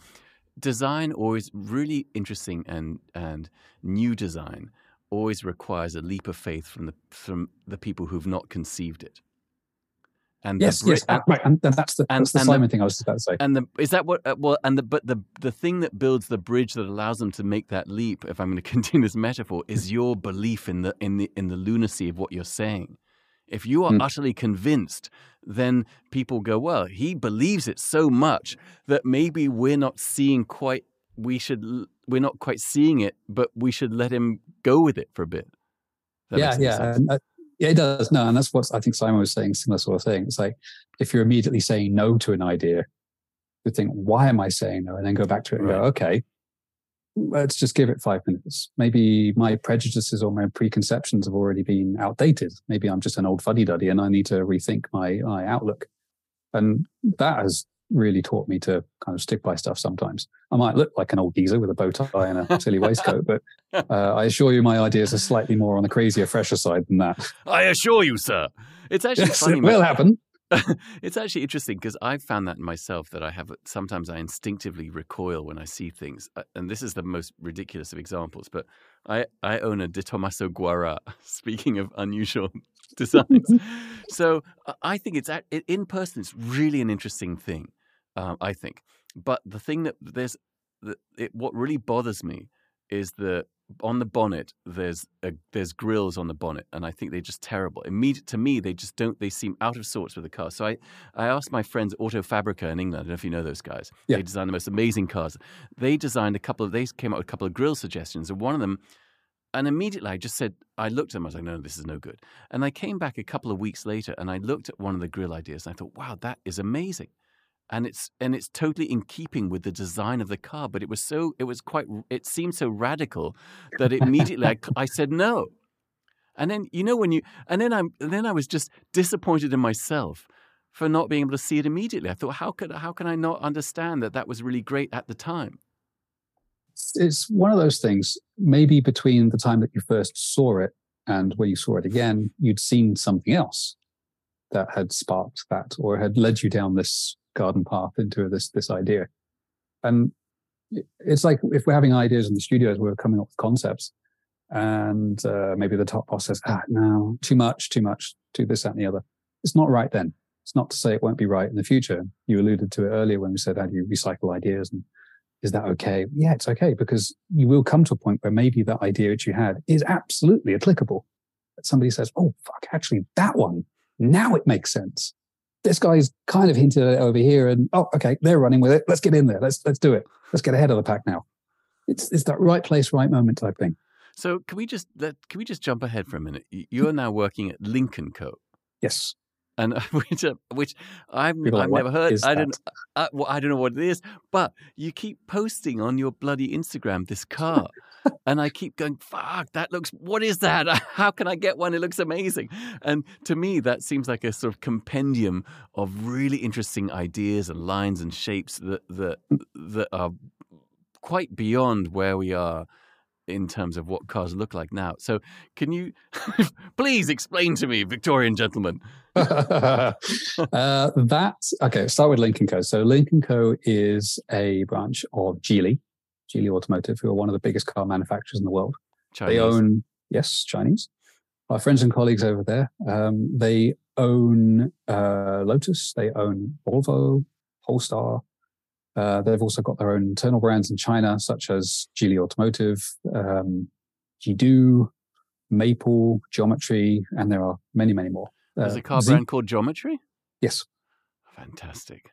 design, always really interesting and and new design always requires a leap of faith from the from the people who've not conceived it. And yes, the, yes, and, right, and that's the, and, that's the Simon the, thing I was about to say. And the, is that what? Uh, well, and the but the the thing that builds the bridge that allows them to make that leap, if I'm going to continue this metaphor, is your belief in the in the in the lunacy of what you're saying. If you are mm. utterly convinced, then people go, well, he believes it so much that maybe we're not seeing quite, we should, we're not quite seeing it, but we should let him go with it for a bit. That yeah, yeah. Uh, yeah, it does. No, and that's what I think Simon was saying, similar sort of thing. It's like if you're immediately saying no to an idea, you think, why am I saying no? And then go back to it and right. go, okay, let's just give it five minutes. Maybe my prejudices or my preconceptions have already been outdated. Maybe I'm just an old fuddy duddy and I need to rethink my, my outlook. And that has really taught me to kind of stick by stuff sometimes. I might look like an old geezer with a bow tie and a silly waistcoat, but uh, I assure you my ideas are slightly more on the crazier, fresher side than that. I assure you, sir. It's actually yes, funny. It will happen. it's actually interesting because I've found that myself that I have sometimes I instinctively recoil when I see things, uh, and this is the most ridiculous of examples. But I I own a De Tomaso Guara. Speaking of unusual designs, so uh, I think it's in person. It's really an interesting thing, um, I think. But the thing that there's the, it, what really bothers me is that on the bonnet there's a, there's grills on the bonnet and i think they're just terrible. Immediate to me they just don't they seem out of sorts with the car so i i asked my friends autofabrica in england i don't know if you know those guys. Yeah. they design the most amazing cars. They designed a couple of they came up with a couple of grill suggestions and one of them and immediately I just said, I looked at them, I was like, no, this is no good. And I came back a couple of weeks later and I looked at one of the grill ideas and I thought, wow, that is amazing and it's and it's totally in keeping with the design of the car but it was so it was quite it seemed so radical that immediately I, I said no. And then you know when you and then i'm and then i was just disappointed in myself for not being able to see it immediately. I thought how could how can i not understand that that was really great at the time? It's one of those things maybe between the time that you first saw it and when you saw it again you'd seen something else that had sparked that or had led you down this garden path into this this idea. And it's like if we're having ideas in the studios, we're coming up with concepts, and uh, maybe the top boss says, "Ah, no, too much, too much, do this, that, and the other." It's not right then. It's not to say it won't be right in the future. You alluded to it earlier when we said, "How do you recycle ideas?" and is that okay? Yeah, it's okay because you will come to a point where maybe that idea that you had is absolutely applicable. But somebody says, "Oh, fuck, actually, that one now it makes sense." This guy's kind of hinted at it over here, and oh, okay, they're running with it. Let's get in there. Let's let's do it. Let's get ahead of the pack now. It's it's that right place, right moment type thing. So can we just let, can we just jump ahead for a minute? You are now working at Lynk & Co. Yes. And which, uh, which I've, I've never heard. I don't, I, well, I don't know what it is, but you keep posting on your bloody Instagram this car and I keep going, fuck, that looks, what is that? How can I get one? It looks amazing. And to me, that seems like a sort of compendium of really interesting ideas and lines and shapes that, that, that are quite beyond where we are in terms of what cars look like now. So, can you please explain to me, Victorian gentleman? uh, that okay. Start with Lynk & Co. So, Lynk & Co. is a branch of Geely, Geely Automotive, who are one of the biggest car manufacturers in the world. Chinese. They own, yes, Chinese. Our friends and colleagues over there. Um, they own uh, Lotus. They own Volvo, Polestar. Uh, they've also got their own internal brands in China, such as Geely Automotive, um, Jidu, Maple, Geometry, and there are many, many more. There's uh, a car Z- brand called Geometry? Yes. Fantastic.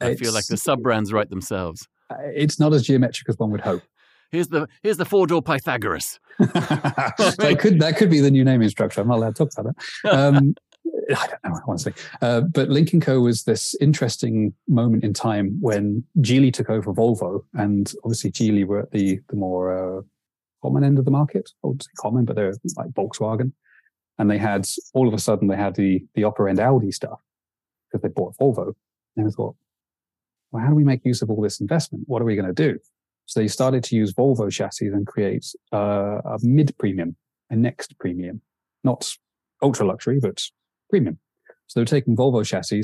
I it's, feel like the sub brands write themselves. It's not as geometric as one would hope. Here's the here's the four door Pythagoras. that could that could be the new naming structure. I'm not allowed to talk about it. Um, I don't know, honestly. Uh, but Lynk & Co was this interesting moment in time when Geely took over Volvo, and obviously Geely were at the the more uh, common end of the market. I would say common, but they're like Volkswagen, and they had all of a sudden they had the the upper end Audi stuff because they bought Volvo, and I thought, well, how do we make use of all this investment? What are we going to do? So they started to use Volvo chassis and create uh, a mid premium, a next premium, not ultra luxury, but premium. So they're taking Volvo chassis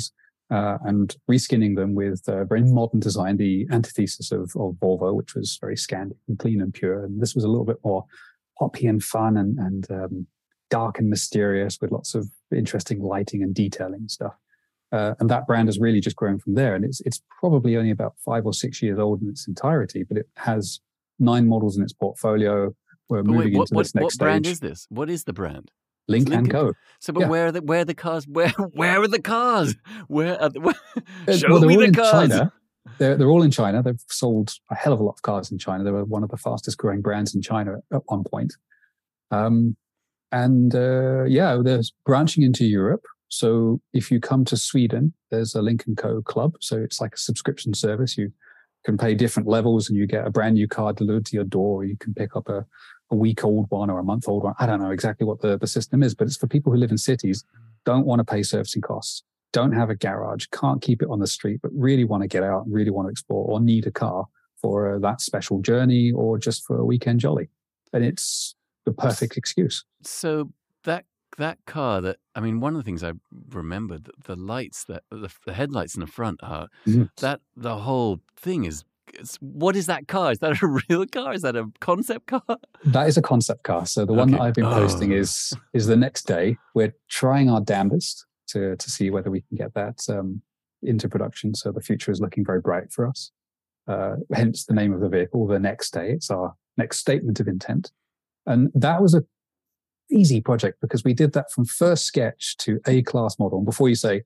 uh, and reskinning them with a very modern design, the antithesis of, of Volvo, which was very Scandinavian, and clean and pure. And this was a little bit more poppy and fun and, and um, dark and mysterious with lots of interesting lighting and detailing stuff. Uh, and that brand has really just grown from there. And it's it's probably only about five or six years old in its entirety, but it has nine models in its portfolio. We're but moving wait, what, into what, this next what brand stage. is this? What is the brand? Lynk & Co. So, but Yeah. where are the where are the cars? Where where are the cars? Where are the? Where, show well, they're me all the in cars. China. They're, they're all in China. They've sold a hell of a lot of cars in China. They were one of the fastest growing brands in China at one point. Um, and uh, yeah, they're branching into Europe. So if you come to Sweden, there's a and Co club. So it's like a subscription service. You can pay different levels and you get a brand new car delivered to your door. You can pick up a, a week old one or a month old one. I don't know exactly what the, the system is, but it's for people who live in cities, don't want to pay servicing costs don't have a garage, can't keep it on the street, but really want to get out really want to explore or need a car for uh, that special journey or just for a weekend jolly. And it's the perfect excuse. So that that car that I mean, one of the things I remember the, the lights that the, the headlights in the front are Mhm. that the whole thing is. It's, what is that car? Is that a real car? Is that a concept car? That is a concept car. So the one that I've been posting Oh. is is the next day. We're trying our damnedest to to see whether we can get that um, into production. So the future is looking very bright for us. Uh, hence the name of the vehicle, the next day. It's our next statement of intent. And that was a easy project because we did that from first sketch to A class model. And before you say,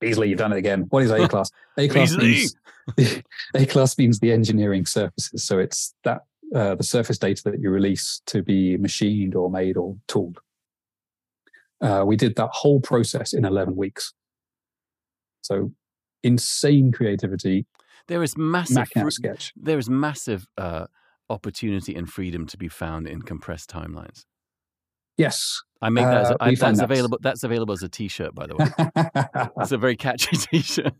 Beasley, you've done it again. What is A class? A class means A class means the engineering surfaces. So it's that uh, the surface data that you release to be machined or made or tooled. Uh, we did that whole process in 11 weeks. So insane creativity, There is massive. out sketch. there is massive uh, opportunity and freedom to be found in compressed timelines. Yes. I make that. As Uh, I, that's that. available. That's available as a T-shirt, by the way. it's a very catchy T-shirt.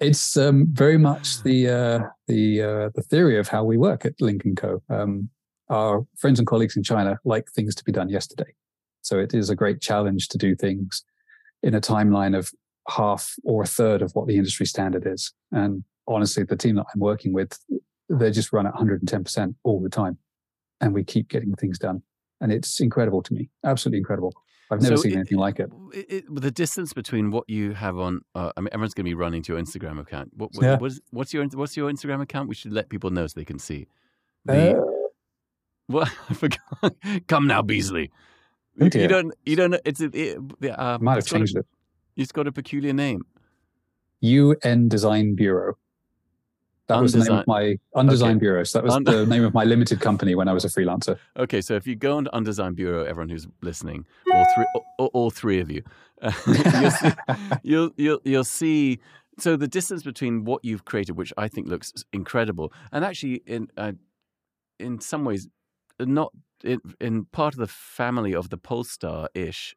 it's um, very much the uh, the uh, the theory of how we work at and Co. Um, our friends and colleagues in China like things to be done yesterday, so it is a great challenge to do things in a timeline of half or a third of what the industry standard is. And honestly, the team that I'm working with, they just run at 110 percent all the time, and we keep getting things done, and it's incredible to me, absolutely incredible. I've never So seen it- anything like it. it, it, the distance between what you have on, uh, I mean, everyone's going to be running to your Instagram account. What, what, Yeah. what is, what's your what's your Instagram account? We should let people know so they can see. The, Uh, what I forgot. Come now, Beasley. Oh You- you don't. You don't. know- It's it, the, uh, might have it's a- changed it. It's got a peculiar name. UN Design Bureau. That was the name of my Undesign Okay. Bureau. So that was Un- the name of my limited company when I was a freelancer. Okay, so if you go on to Undesign Bureau, everyone who's listening, all three, all, all three of you, uh, you'll, see, you'll you'll you'll see. So the distance between what you've created, which I think looks incredible, and actually in uh, in some ways, not in, in part of the family of the Polestar ish.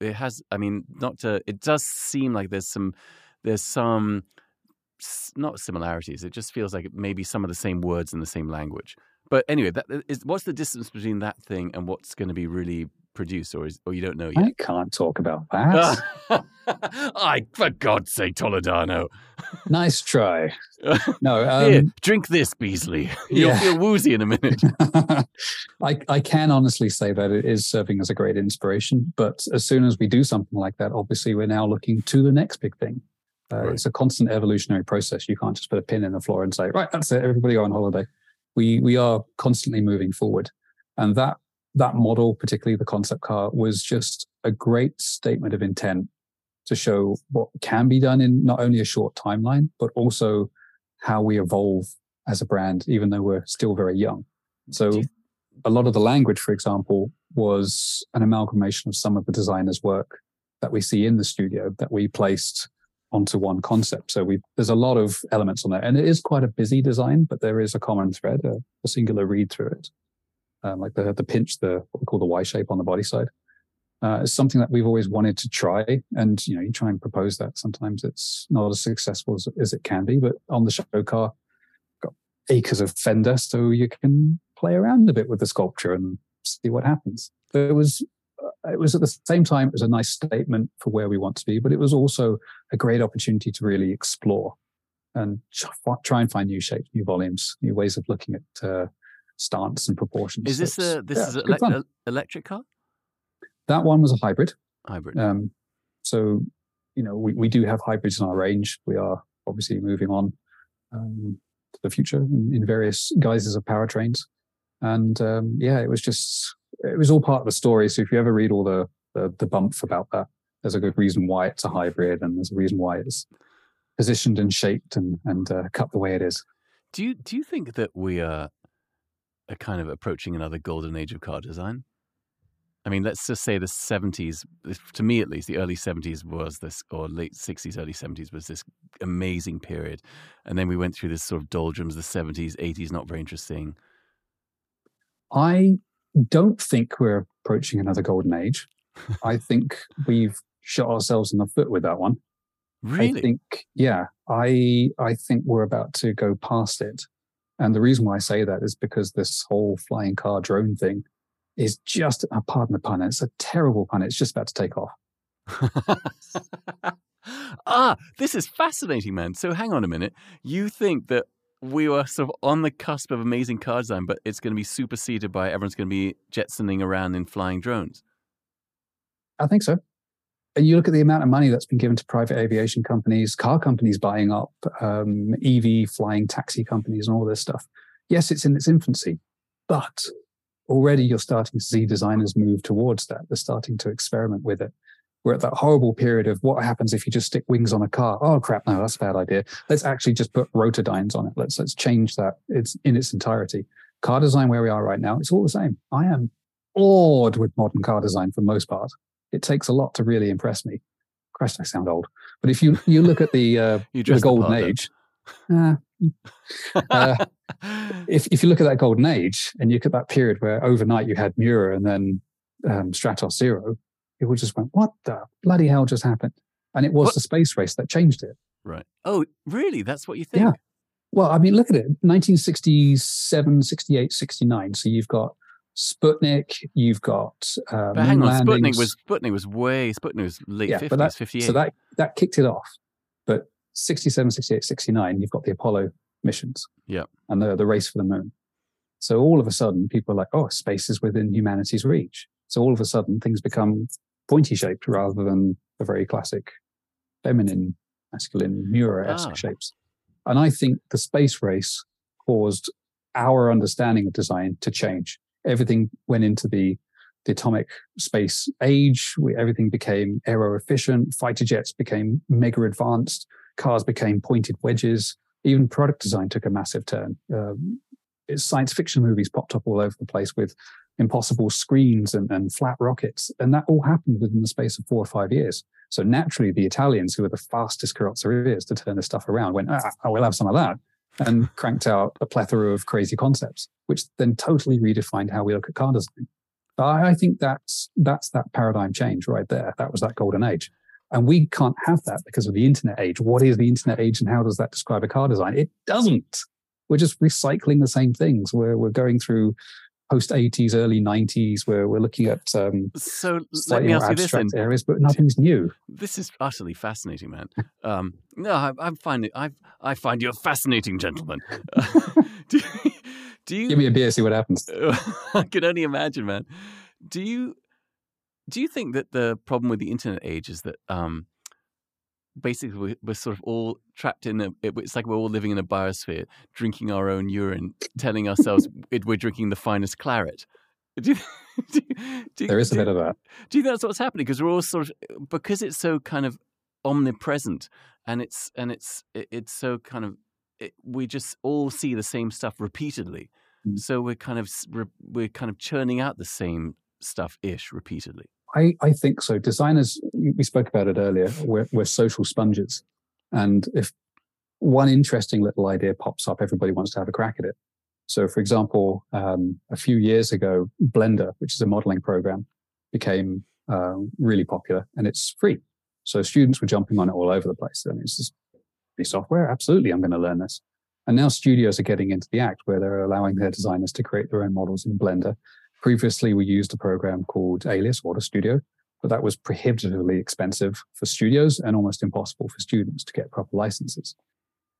It has, I mean, not to. It does seem like there's some there's some not similarities. It just feels like maybe some of the same words in the same language. But anyway, that is what's the distance between that thing and what's going to be really produced, or is or you don't know yet? I can't talk about that. I, for God's sake, Toledano. nice try. No, Here, um, drink this, Beasley. You'll yeah. feel woozy in a minute. I, I can honestly say that it is serving as a great inspiration. But as soon as we do something like that, obviously we're now looking to the next big thing. Uh, Right. It's a constant evolutionary process. You can't just put a pin in the floor and say, right, that's it. Everybody go on holiday. We we are constantly moving forward, and that that model, particularly the concept car, was just a great statement of intent to show what can be done in not only a short timeline, but also how we evolve as a brand, even though we're still very young. So a lot of the language, for example, was an amalgamation of some of the designers' work that we see in the studio that we placed onto one concept. So we there's a lot of elements on there, and it is quite a busy design, but there is a common thread, a, a singular read through it, um, like the the pinch, the what we call the Y shape on the body side. Uh, it's something that we've always wanted to try, and you know, you try and propose that. Sometimes it's not as successful as, as it can be, but on the show car, got acres of fender, so you can play around a bit with the sculpture and see what happens. But it was it was at the same time it was a nice statement for where we want to be, but it was also a great opportunity to really explore and try and find new shapes, new volumes, new ways of looking at uh, stance and proportions. Is this a this yeah, is it's an good fun. elec- electric car? that one was a hybrid. Hybrid. Um, so, you know, we, we do have hybrids in our range. We are obviously moving on um, to the future in, in various guises of powertrains. And um, yeah, it was just, it was all part of the story. So if you ever read all the the, the bump about that. There's a good reason why it's a hybrid, and there's a reason why it's positioned and shaped and and uh, cut the way it is. Do you do you think that we are, are kind of approaching another golden age of car design? I mean, let's just say the 70s, to me at least, the early 70s was this, or late 60s, early 70s was this amazing period. And then we went through this sort of doldrums, the 70s, 80s, not very interesting. I don't think we're approaching another golden age. I think we've shot ourselves in the foot with that one. Really? I think, yeah, I I think we're about to go past it. And the reason why I say that is because this whole flying car drone thing is just, uh, pardon the pun, it's a terrible pun. It's just about to take off. ah, this is fascinating, man. So hang on a minute. You think that we were sort of on the cusp of amazing car design, but it's going to be superseded by everyone's going to be jetsoning around in flying drones? I think so. And you look at the amount of money that's been given to private aviation companies, car companies buying up um, EV flying taxi companies, and all this stuff. Yes, it's in its infancy, but already you're starting to see designers move towards that. They're starting to experiment with it. We're at that horrible period of what happens if you just stick wings on a car. Oh crap, no, that's a bad idea. Let's actually just put Rotordynes on it. Let's let's change that. It's in its entirety. Car design where we are right now, it's all the same. I am awed with modern car design for most part. It takes a lot to really impress me. Christ, I sound old. But if you you look at the uh, the golden the age, uh, uh, if if you look at that golden age and you look at that period where overnight you had Miura and then um, Stratos Zero, people just went, "What the bloody hell just happened?" And it was what? the space race that changed it. Right. Oh, really? That's what you think? Yeah. Well, I mean, look at it 1967, 68, 69. So you've got Sputnik, you've got. Uh, but hang on, landings. Sputnik was Sputnik was way Sputnik was late yeah, 50s, that, 58. So that that kicked it off. But 67, 68, 69, you've got the Apollo missions. Yeah. And the, the race for the moon. So all of a sudden, people are like, oh, space is within humanity's reach. So all of a sudden, things become pointy shaped rather than the very classic feminine, masculine, Miura esque ah. shapes. And I think the space race caused our understanding of design to change. Everything went into the, the atomic space age. We, everything became aero efficient. Fighter jets became mega advanced cars became pointed wedges. Even product design took a massive turn. Um, science fiction movies popped up all over the place with impossible screens and, and flat rockets. And that all happened within the space of four or five years. So naturally, the Italians, who were the fastest carrozzeriers to turn this stuff around, went, ah, I will have some of that, and cranked out a plethora of crazy concepts, which then totally redefined how we look at car design. I, I think that's that's that paradigm change right there. That was that golden age. And we can't have that because of the internet age. What is the internet age and how does that describe a car design? It doesn't. We're just recycling the same things. We're, we're going through post 80s, early 90s, where we're looking at um, so let me ask you this areas, but nothing's new. This is utterly fascinating, man. Um, no, I, I, find it. I I find you a fascinating gentleman. do, do you give me a beer, see what happens? I can only imagine, man. Do you do you think that the problem with the internet age is that um, basically we're, we're, sort of all trapped in a, it's like we're all living in a biosphere, drinking our own urine, telling ourselves we're drinking the finest claret. Do you, do, do, there is a bit of that. Do you think that's what's happening? Because we're all sort of because it's so kind of omnipresent and it's and it's it, it's so kind of it, we just all see the same stuff repeatedly. Mm. So we're kind of we're kind of churning out the same stuff ish repeatedly. I, I think so. Designers, we spoke about it earlier, we're, we're social sponges. And if one interesting little idea pops up, everybody wants to have a crack at it. So, for example, um, a few years ago, Blender, which is a modeling program, became uh, really popular and it's free. So students were jumping on it all over the place. I mean, it's just free software. Absolutely, I'm going to learn this. And now studios are getting into the act where they're allowing their designers to create their own models in Blender Previously, we used a program called Alias Auto Studio, but that was prohibitively expensive for studios and almost impossible for students to get proper licenses.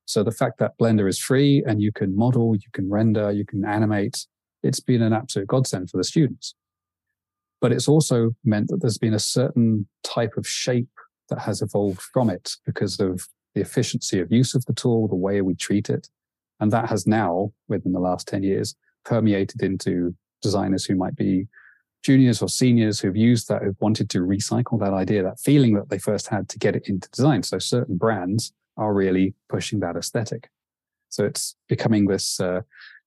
So the fact that Blender is free and you can model, you can render, you can animate, it's been an absolute godsend for the students. But it's also meant that there's been a certain type of shape that has evolved from it because of the efficiency of use of the tool, the way we treat it. And that has now, within the last 10 years, permeated into designers who might be juniors or seniors who've used that, who've wanted to recycle that idea, that feeling that they first had to get it into design. So certain brands are really pushing that aesthetic. So it's becoming this uh,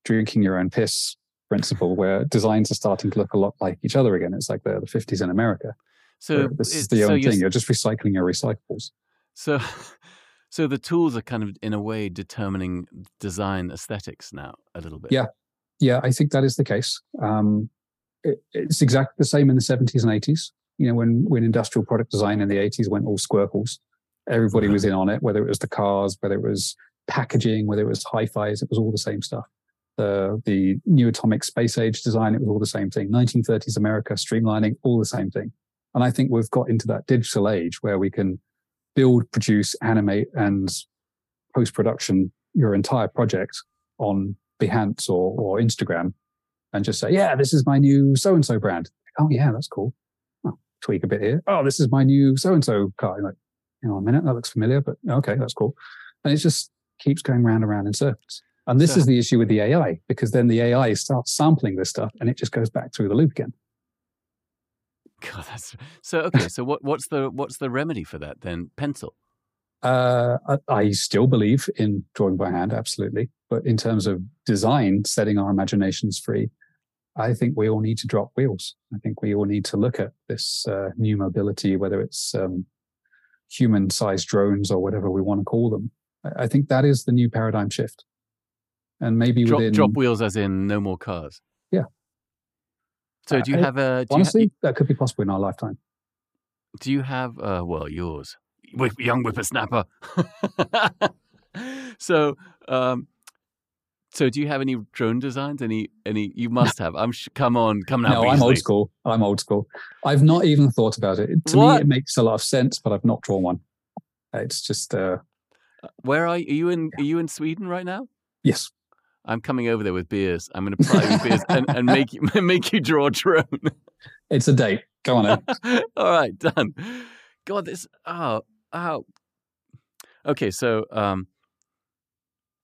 drinking your own piss principle where designs are starting to look a lot like each other again. It's like the, the 50s in America. So this is the so only thing. You're just recycling your recyclables. So, so the tools are kind of in a way determining design aesthetics now a little bit. Yeah, yeah, I think that is the case. Um, it, it's exactly the same in the 70s and 80s. You know, when when industrial product design in the 80s went all squircles, everybody was in on it. Whether it was the cars, whether it was packaging, whether it was hi-fi's, it was all the same stuff. The the new atomic space age design, it was all the same thing. 1930s America streamlining, all the same thing. And I think we've got into that digital age where we can build, produce, animate, and post production your entire project on Behance or, or Instagram and just say, yeah, this is my new so and so brand. Oh, yeah, that's cool. Oh, tweak a bit here. Oh, this is my new so and so car. You're like, hang on a minute, that looks familiar, but okay, that's cool. And it just keeps going round and round in circles. And this so, is the issue with the AI because then the AI starts sampling this stuff and it just goes back through the loop again. God, that's so okay. So what, what's the what's the remedy for that then? Pencil. Uh, I still believe in drawing by hand, absolutely. But in terms of design, setting our imaginations free, I think we all need to drop wheels. I think we all need to look at this uh, new mobility, whether it's um, human-sized drones or whatever we want to call them. I, I think that is the new paradigm shift. And maybe drop, within drop wheels, as in no more cars. Yeah. So do you have a? honestly, ha- that could be possible in our lifetime. Do you have? Uh, well, yours, young whippersnapper. so, um, so do you have any drone designs? Any? Any? You must have. I'm. Sh- come on, come now. No, I'm old school. I'm old school. I've not even thought about it. To what? me, it makes a lot of sense, but I've not drawn one. It's just. Uh, uh Where are you? Are you in? Are you in Sweden right now? Yes. I'm coming over there with beers. I'm going to pry you beers and, and make you make you draw a drone. It's a date. Go on. All right, done. God, this. Oh, oh. Okay, so um,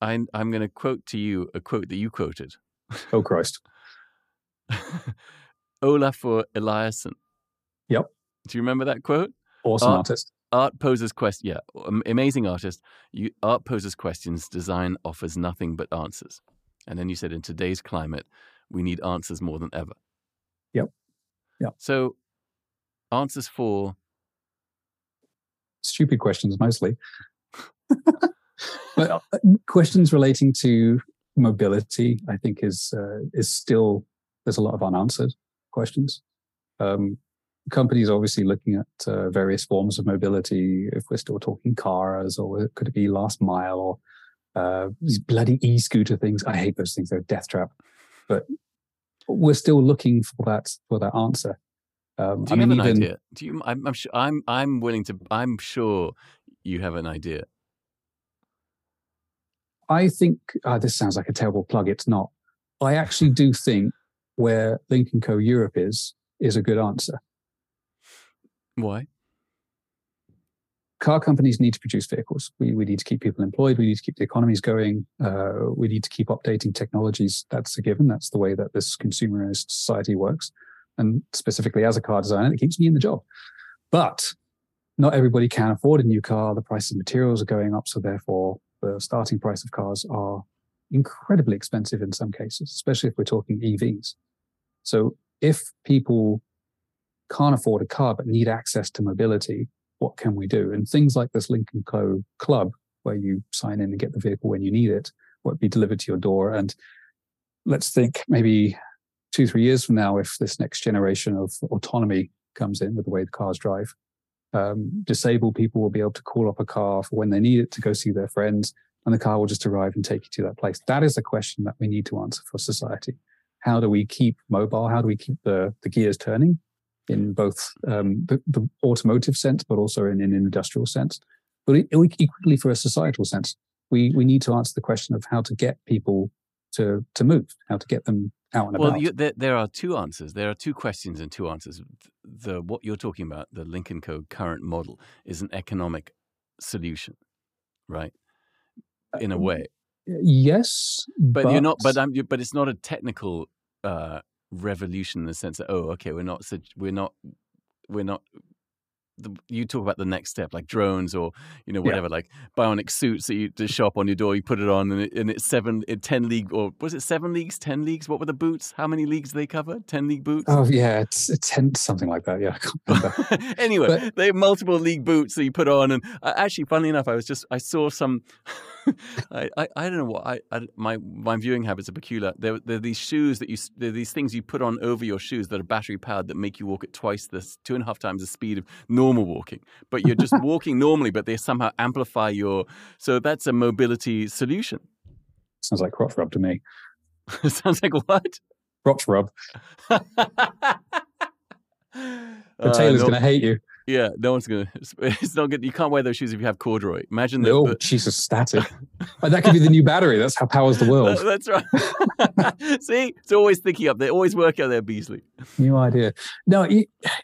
I, I'm going to quote to you a quote that you quoted. Oh Christ. Olafur Eliasson. Yep. Do you remember that quote? Awesome art, artist. Art poses questions. Yeah, amazing artist. You, art poses questions. Design offers nothing but answers. And then you said, in today's climate, we need answers more than ever. Yep. Yep. So, answers for stupid questions mostly. but uh, questions relating to mobility, I think, is uh, is still there's a lot of unanswered questions. Um, companies obviously looking at uh, various forms of mobility. If we're still talking cars, or could it be last mile, or uh, these bloody e-scooter things. I hate those things; they're a death trap. But we're still looking for that for that answer. Um, Do you I mean, have an even, idea? Do you? I'm, I'm sure. I'm. I'm willing to. I'm sure you have an idea. I think uh, this sounds like a terrible plug. It's not. I actually do think where Lynk & Co Europe is is a good answer. Why? car companies need to produce vehicles. We, we need to keep people employed. We need to keep the economies going. Uh, we need to keep updating technologies. That's a given. That's the way that this consumerist society works. And specifically as a car designer, it keeps me in the job. But not everybody can afford a new car. The price of materials are going up. So therefore, the starting price of cars are incredibly expensive in some cases, especially if we're talking EVs. So if people can't afford a car but need access to mobility, what can we do? And things like this Lynk & Co club, where you sign in and get the vehicle when you need it, will be delivered to your door. And let's think maybe two, three years from now, if this next generation of autonomy comes in with the way the cars drive, um, disabled people will be able to call up a car for when they need it to go see their friends, and the car will just arrive and take you to that place. That is a question that we need to answer for society. How do we keep mobile? How do we keep the, the gears turning? in both um, the, the, automotive sense, but also in an industrial sense. But equally for a societal sense, we, we need to answer the question of how to get people to, to move, how to get them out and well, about. Well, there, there are two answers. There are two questions and two answers. The what you're talking about, the Lynk & Co current model, is an economic solution, right? In a um, way. Yes, but, but, you're not. But I'm. But it's not a technical uh, revolution in the sense that oh, okay, we're not we're not we're not the, you talk about the next step, like drones or you know whatever, yeah. like bionic suits that you just show up on your door. You put it on, and, it, and it's seven, it, ten league, or was it seven leagues, ten leagues? What were the boots? How many leagues they cover? Ten league boots? Oh yeah, it's, it's ten something like that. Yeah. anyway, but, they have multiple league boots that you put on, and uh, actually, funny enough, I was just I saw some. I, I, I don't know what I, I, my my viewing habits are peculiar. There, there are these shoes that you there are these things you put on over your shoes that are battery powered that make you walk at twice the two and a half times the speed of normal walking. But you're just walking normally, but they somehow amplify your. So that's a mobility solution. Sounds like crotch rub to me. Sounds like what? Crotch rub. the tailor's uh, no. going to hate you. Yeah, no one's gonna. It's not good. You can't wear those shoes if you have corduroy. Imagine that. Oh, but, Jesus, static. that could be the new battery. That's how powers the world. that's right. See, it's always thinking up They always work out there, Beasley. New idea. No,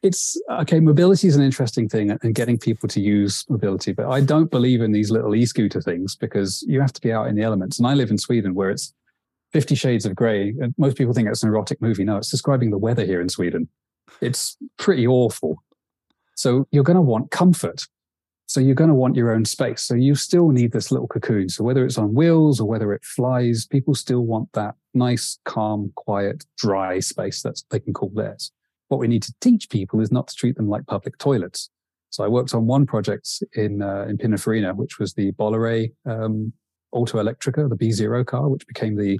it's okay. Mobility is an interesting thing, and getting people to use mobility. But I don't believe in these little e-scooter things because you have to be out in the elements. And I live in Sweden, where it's Fifty Shades of Grey. And most people think it's an erotic movie. No, it's describing the weather here in Sweden. It's pretty awful so you're going to want comfort. So you're going to want your own space. So you still need this little cocoon. So whether it's on wheels or whether it flies, people still want that nice, calm, quiet, dry space that they can call theirs. What we need to teach people is not to treat them like public toilets. So I worked on one project in uh, in Pininfarina, which was the Bolloré um, Auto Electrica, the B0 car, which became the,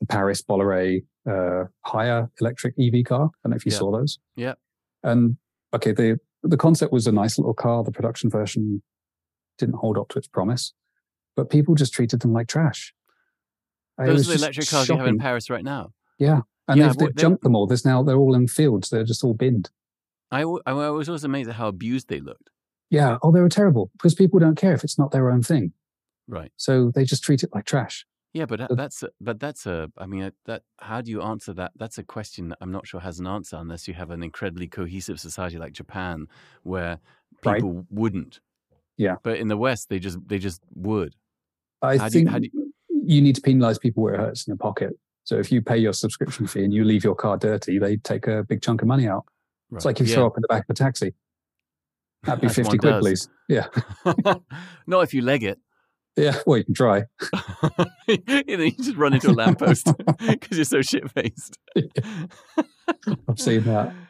the Paris Bolloré uh, higher electric EV car. I don't know if you yeah. saw those. Yeah. And okay, the the concept was a nice little car. The production version didn't hold up to its promise, but people just treated them like trash. Those are the electric cars shocking. you have in Paris right now. Yeah, and yeah, they've, they've junked them all. There's now they're all in fields. They're just all binned. I, I was always amazed at how abused they looked. Yeah. Oh, they were terrible because people don't care if it's not their own thing. Right. So they just treat it like trash. Yeah, but uh, that's a, but that's a. I mean, uh, that how do you answer that? That's a question that I'm not sure has an answer unless you have an incredibly cohesive society like Japan, where people right. wouldn't. Yeah. But in the West, they just they just would. I how think you, you, you need to penalize people where it hurts in the pocket. So if you pay your subscription fee and you leave your car dirty, they take a big chunk of money out. Right. It's like you yeah. throw up in the back of a taxi. That'd be fifty quid, does. please. Yeah. Not if you leg it. Yeah, well, you can try. you, know, you just run into a lamppost because you're so shit faced. I've seen that.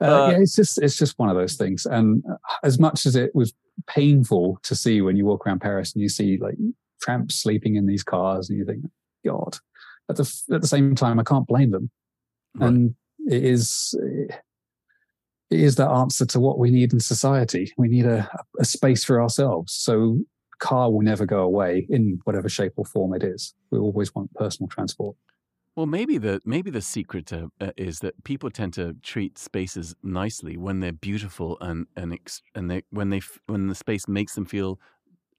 Uh, uh, yeah, it's just it's just one of those things. And as much as it was painful to see when you walk around Paris and you see like tramps sleeping in these cars, and you think, God. At the at the same time, I can't blame them. Right. And it is it is that answer to what we need in society. We need a, a space for ourselves. So car will never go away in whatever shape or form it is. We always want personal transport. Well, maybe the maybe the secret to, uh, is that people tend to treat spaces nicely when they're beautiful and and ex- and they when they when the space makes them feel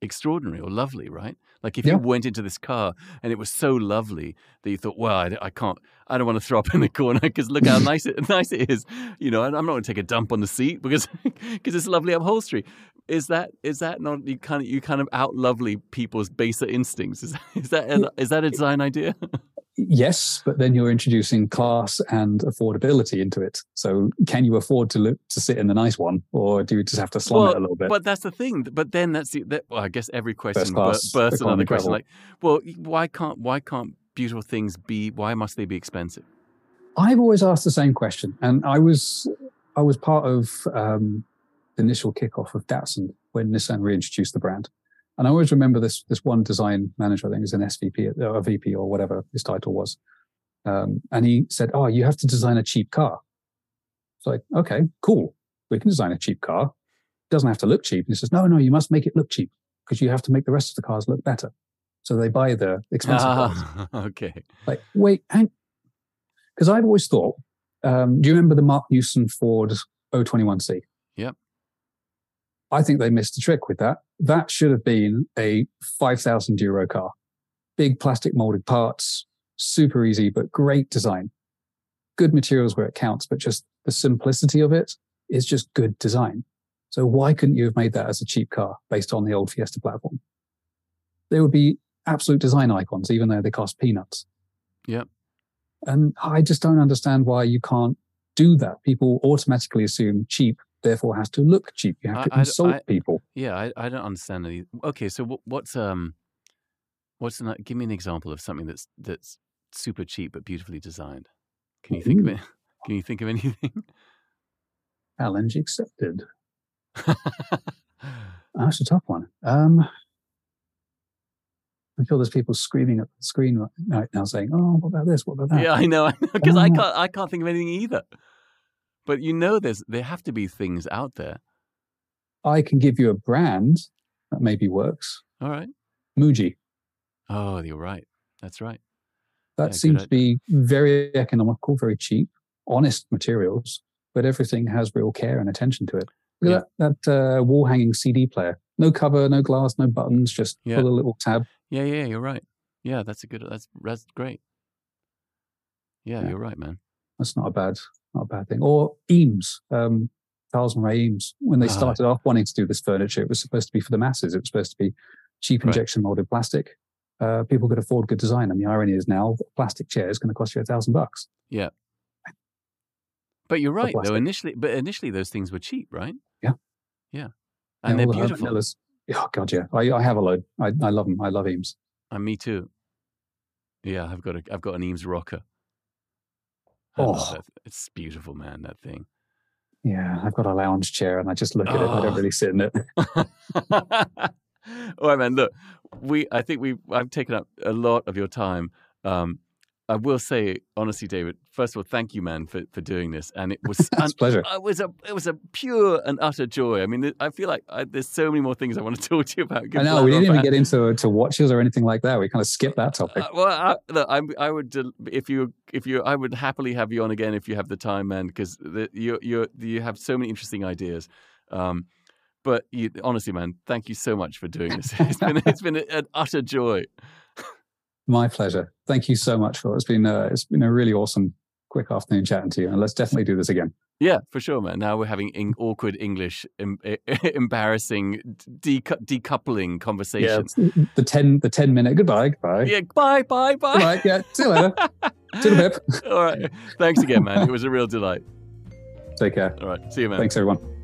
extraordinary or lovely, right? Like if yeah. you went into this car and it was so lovely that you thought, well, I, I can't, I don't want to throw up in the corner because look how nice it nice it is. You know, I'm not going to take a dump on the seat because because it's lovely upholstery. Is that is that not you kind of you kind of out lovely people's baser instincts? Is is that is that a design idea? Yes, but then you're introducing class and affordability into it. So, can you afford to look to sit in the nice one, or do you just have to slum well, it a little bit? But that's the thing. But then that's the. That, well, I guess every question bursts another question. Like, well, why can't why can't beautiful things be? Why must they be expensive? I've always asked the same question, and I was I was part of um, the initial kickoff of Datsun when Nissan reintroduced the brand. And I always remember this this one design manager, I think was an SVP or a VP or whatever his title was. Um, and he said, Oh, you have to design a cheap car. It's like, okay, cool. We can design a cheap car. It doesn't have to look cheap. And he says, No, no, you must make it look cheap because you have to make the rest of the cars look better. So they buy the expensive ah, cars. Okay. Like, wait, because I've always thought, um, do you remember the Marc Newson Ford 021C? Yep. I think they missed the trick with that. That should have been a 5,000 euro car. Big plastic molded parts, super easy, but great design. Good materials where it counts, but just the simplicity of it is just good design. So why couldn't you have made that as a cheap car based on the old Fiesta platform? They would be absolute design icons, even though they cost peanuts. Yep. And I just don't understand why you can't do that. People automatically assume cheap, therefore has to look cheap. You have to I- consult I- people. Yeah, I, I don't understand any. Okay, so what, what's um, what's an, give me an example of something that's that's super cheap but beautifully designed. Can you think of it? Can you think of anything? Challenge accepted. That's a tough one. Um, I feel there's people screaming at the screen right- now saying, "Oh, what about this? What about that?" yeah, I know, I know, because I Oh. can't I can't think of anything either. But you know, there's there have to be things out there. I can give you a brand that maybe works. All right. Muji. Oh, you're right. That's right. That Yeah, seems to be very economical, very cheap, honest materials, but everything has real care and attention to it. Look at that, that uh, wall hanging CD player. No cover, no glass, no buttons, just Yeah. pull a little tab. Yeah, yeah, you're right. Yeah, that's a good. That's that's great. Yeah, Yeah. you're right, man. That's not a bad, not a bad thing. Or Eames, um, Charles and Ray Eames. When they Ah. started off wanting to do this furniture, it was supposed to be for the masses. It was supposed to be cheap injection molded plastic. Uh, people could afford good design, and the irony is now a plastic chair is going to cost you a thousand bucks. Yeah. But you're right, though. Initially, but initially those things were cheap, right? Yeah. Yeah, Yeah, and they're all the beautiful. Oh god, yeah. I, I have a load. I, I love them. I love Eames. And me too. Yeah, I've got a I've got an Eames rocker. Oh. that. It's beautiful, man. That thing. Yeah, I've got a lounge chair, and I just look at it. I Oh. don't really sit in it. All right, man. Look, we. I think we. I've taken up a lot of your time. Um, I will say, honestly, David. First of all, thank you, man, for, for doing this. And it was. Pleasure. It was a. It was a pure and utter joy. I mean, I feel like I, there's so many more things I want to talk to you about. I know we didn't even get into to watches or anything like that. We kind of skipped that topic. Uh, well, I, look, I'm, I would if you if you I would happily have you on again if you have the time, man, because you you you have so many interesting ideas. Um, but you, honestly, man, thank you so much for doing this. It's been it's been an utter joy. My pleasure. Thank you so much, Phil. It's been uh, it's been a really awesome, quick afternoon chatting to you, and let's definitely do this again. Yeah, for sure, man. Now we're having in, awkward English, em, embarrassing, decu- decoupling conversations. Yeah. the ten the ten minute goodbye goodbye. Yeah, bye, bye, bye. Goodbye. Yeah. See you later. Toodle pip. All right. Thanks again, man. It was a real delight. Take care. All right. See you, man. Thanks everyone.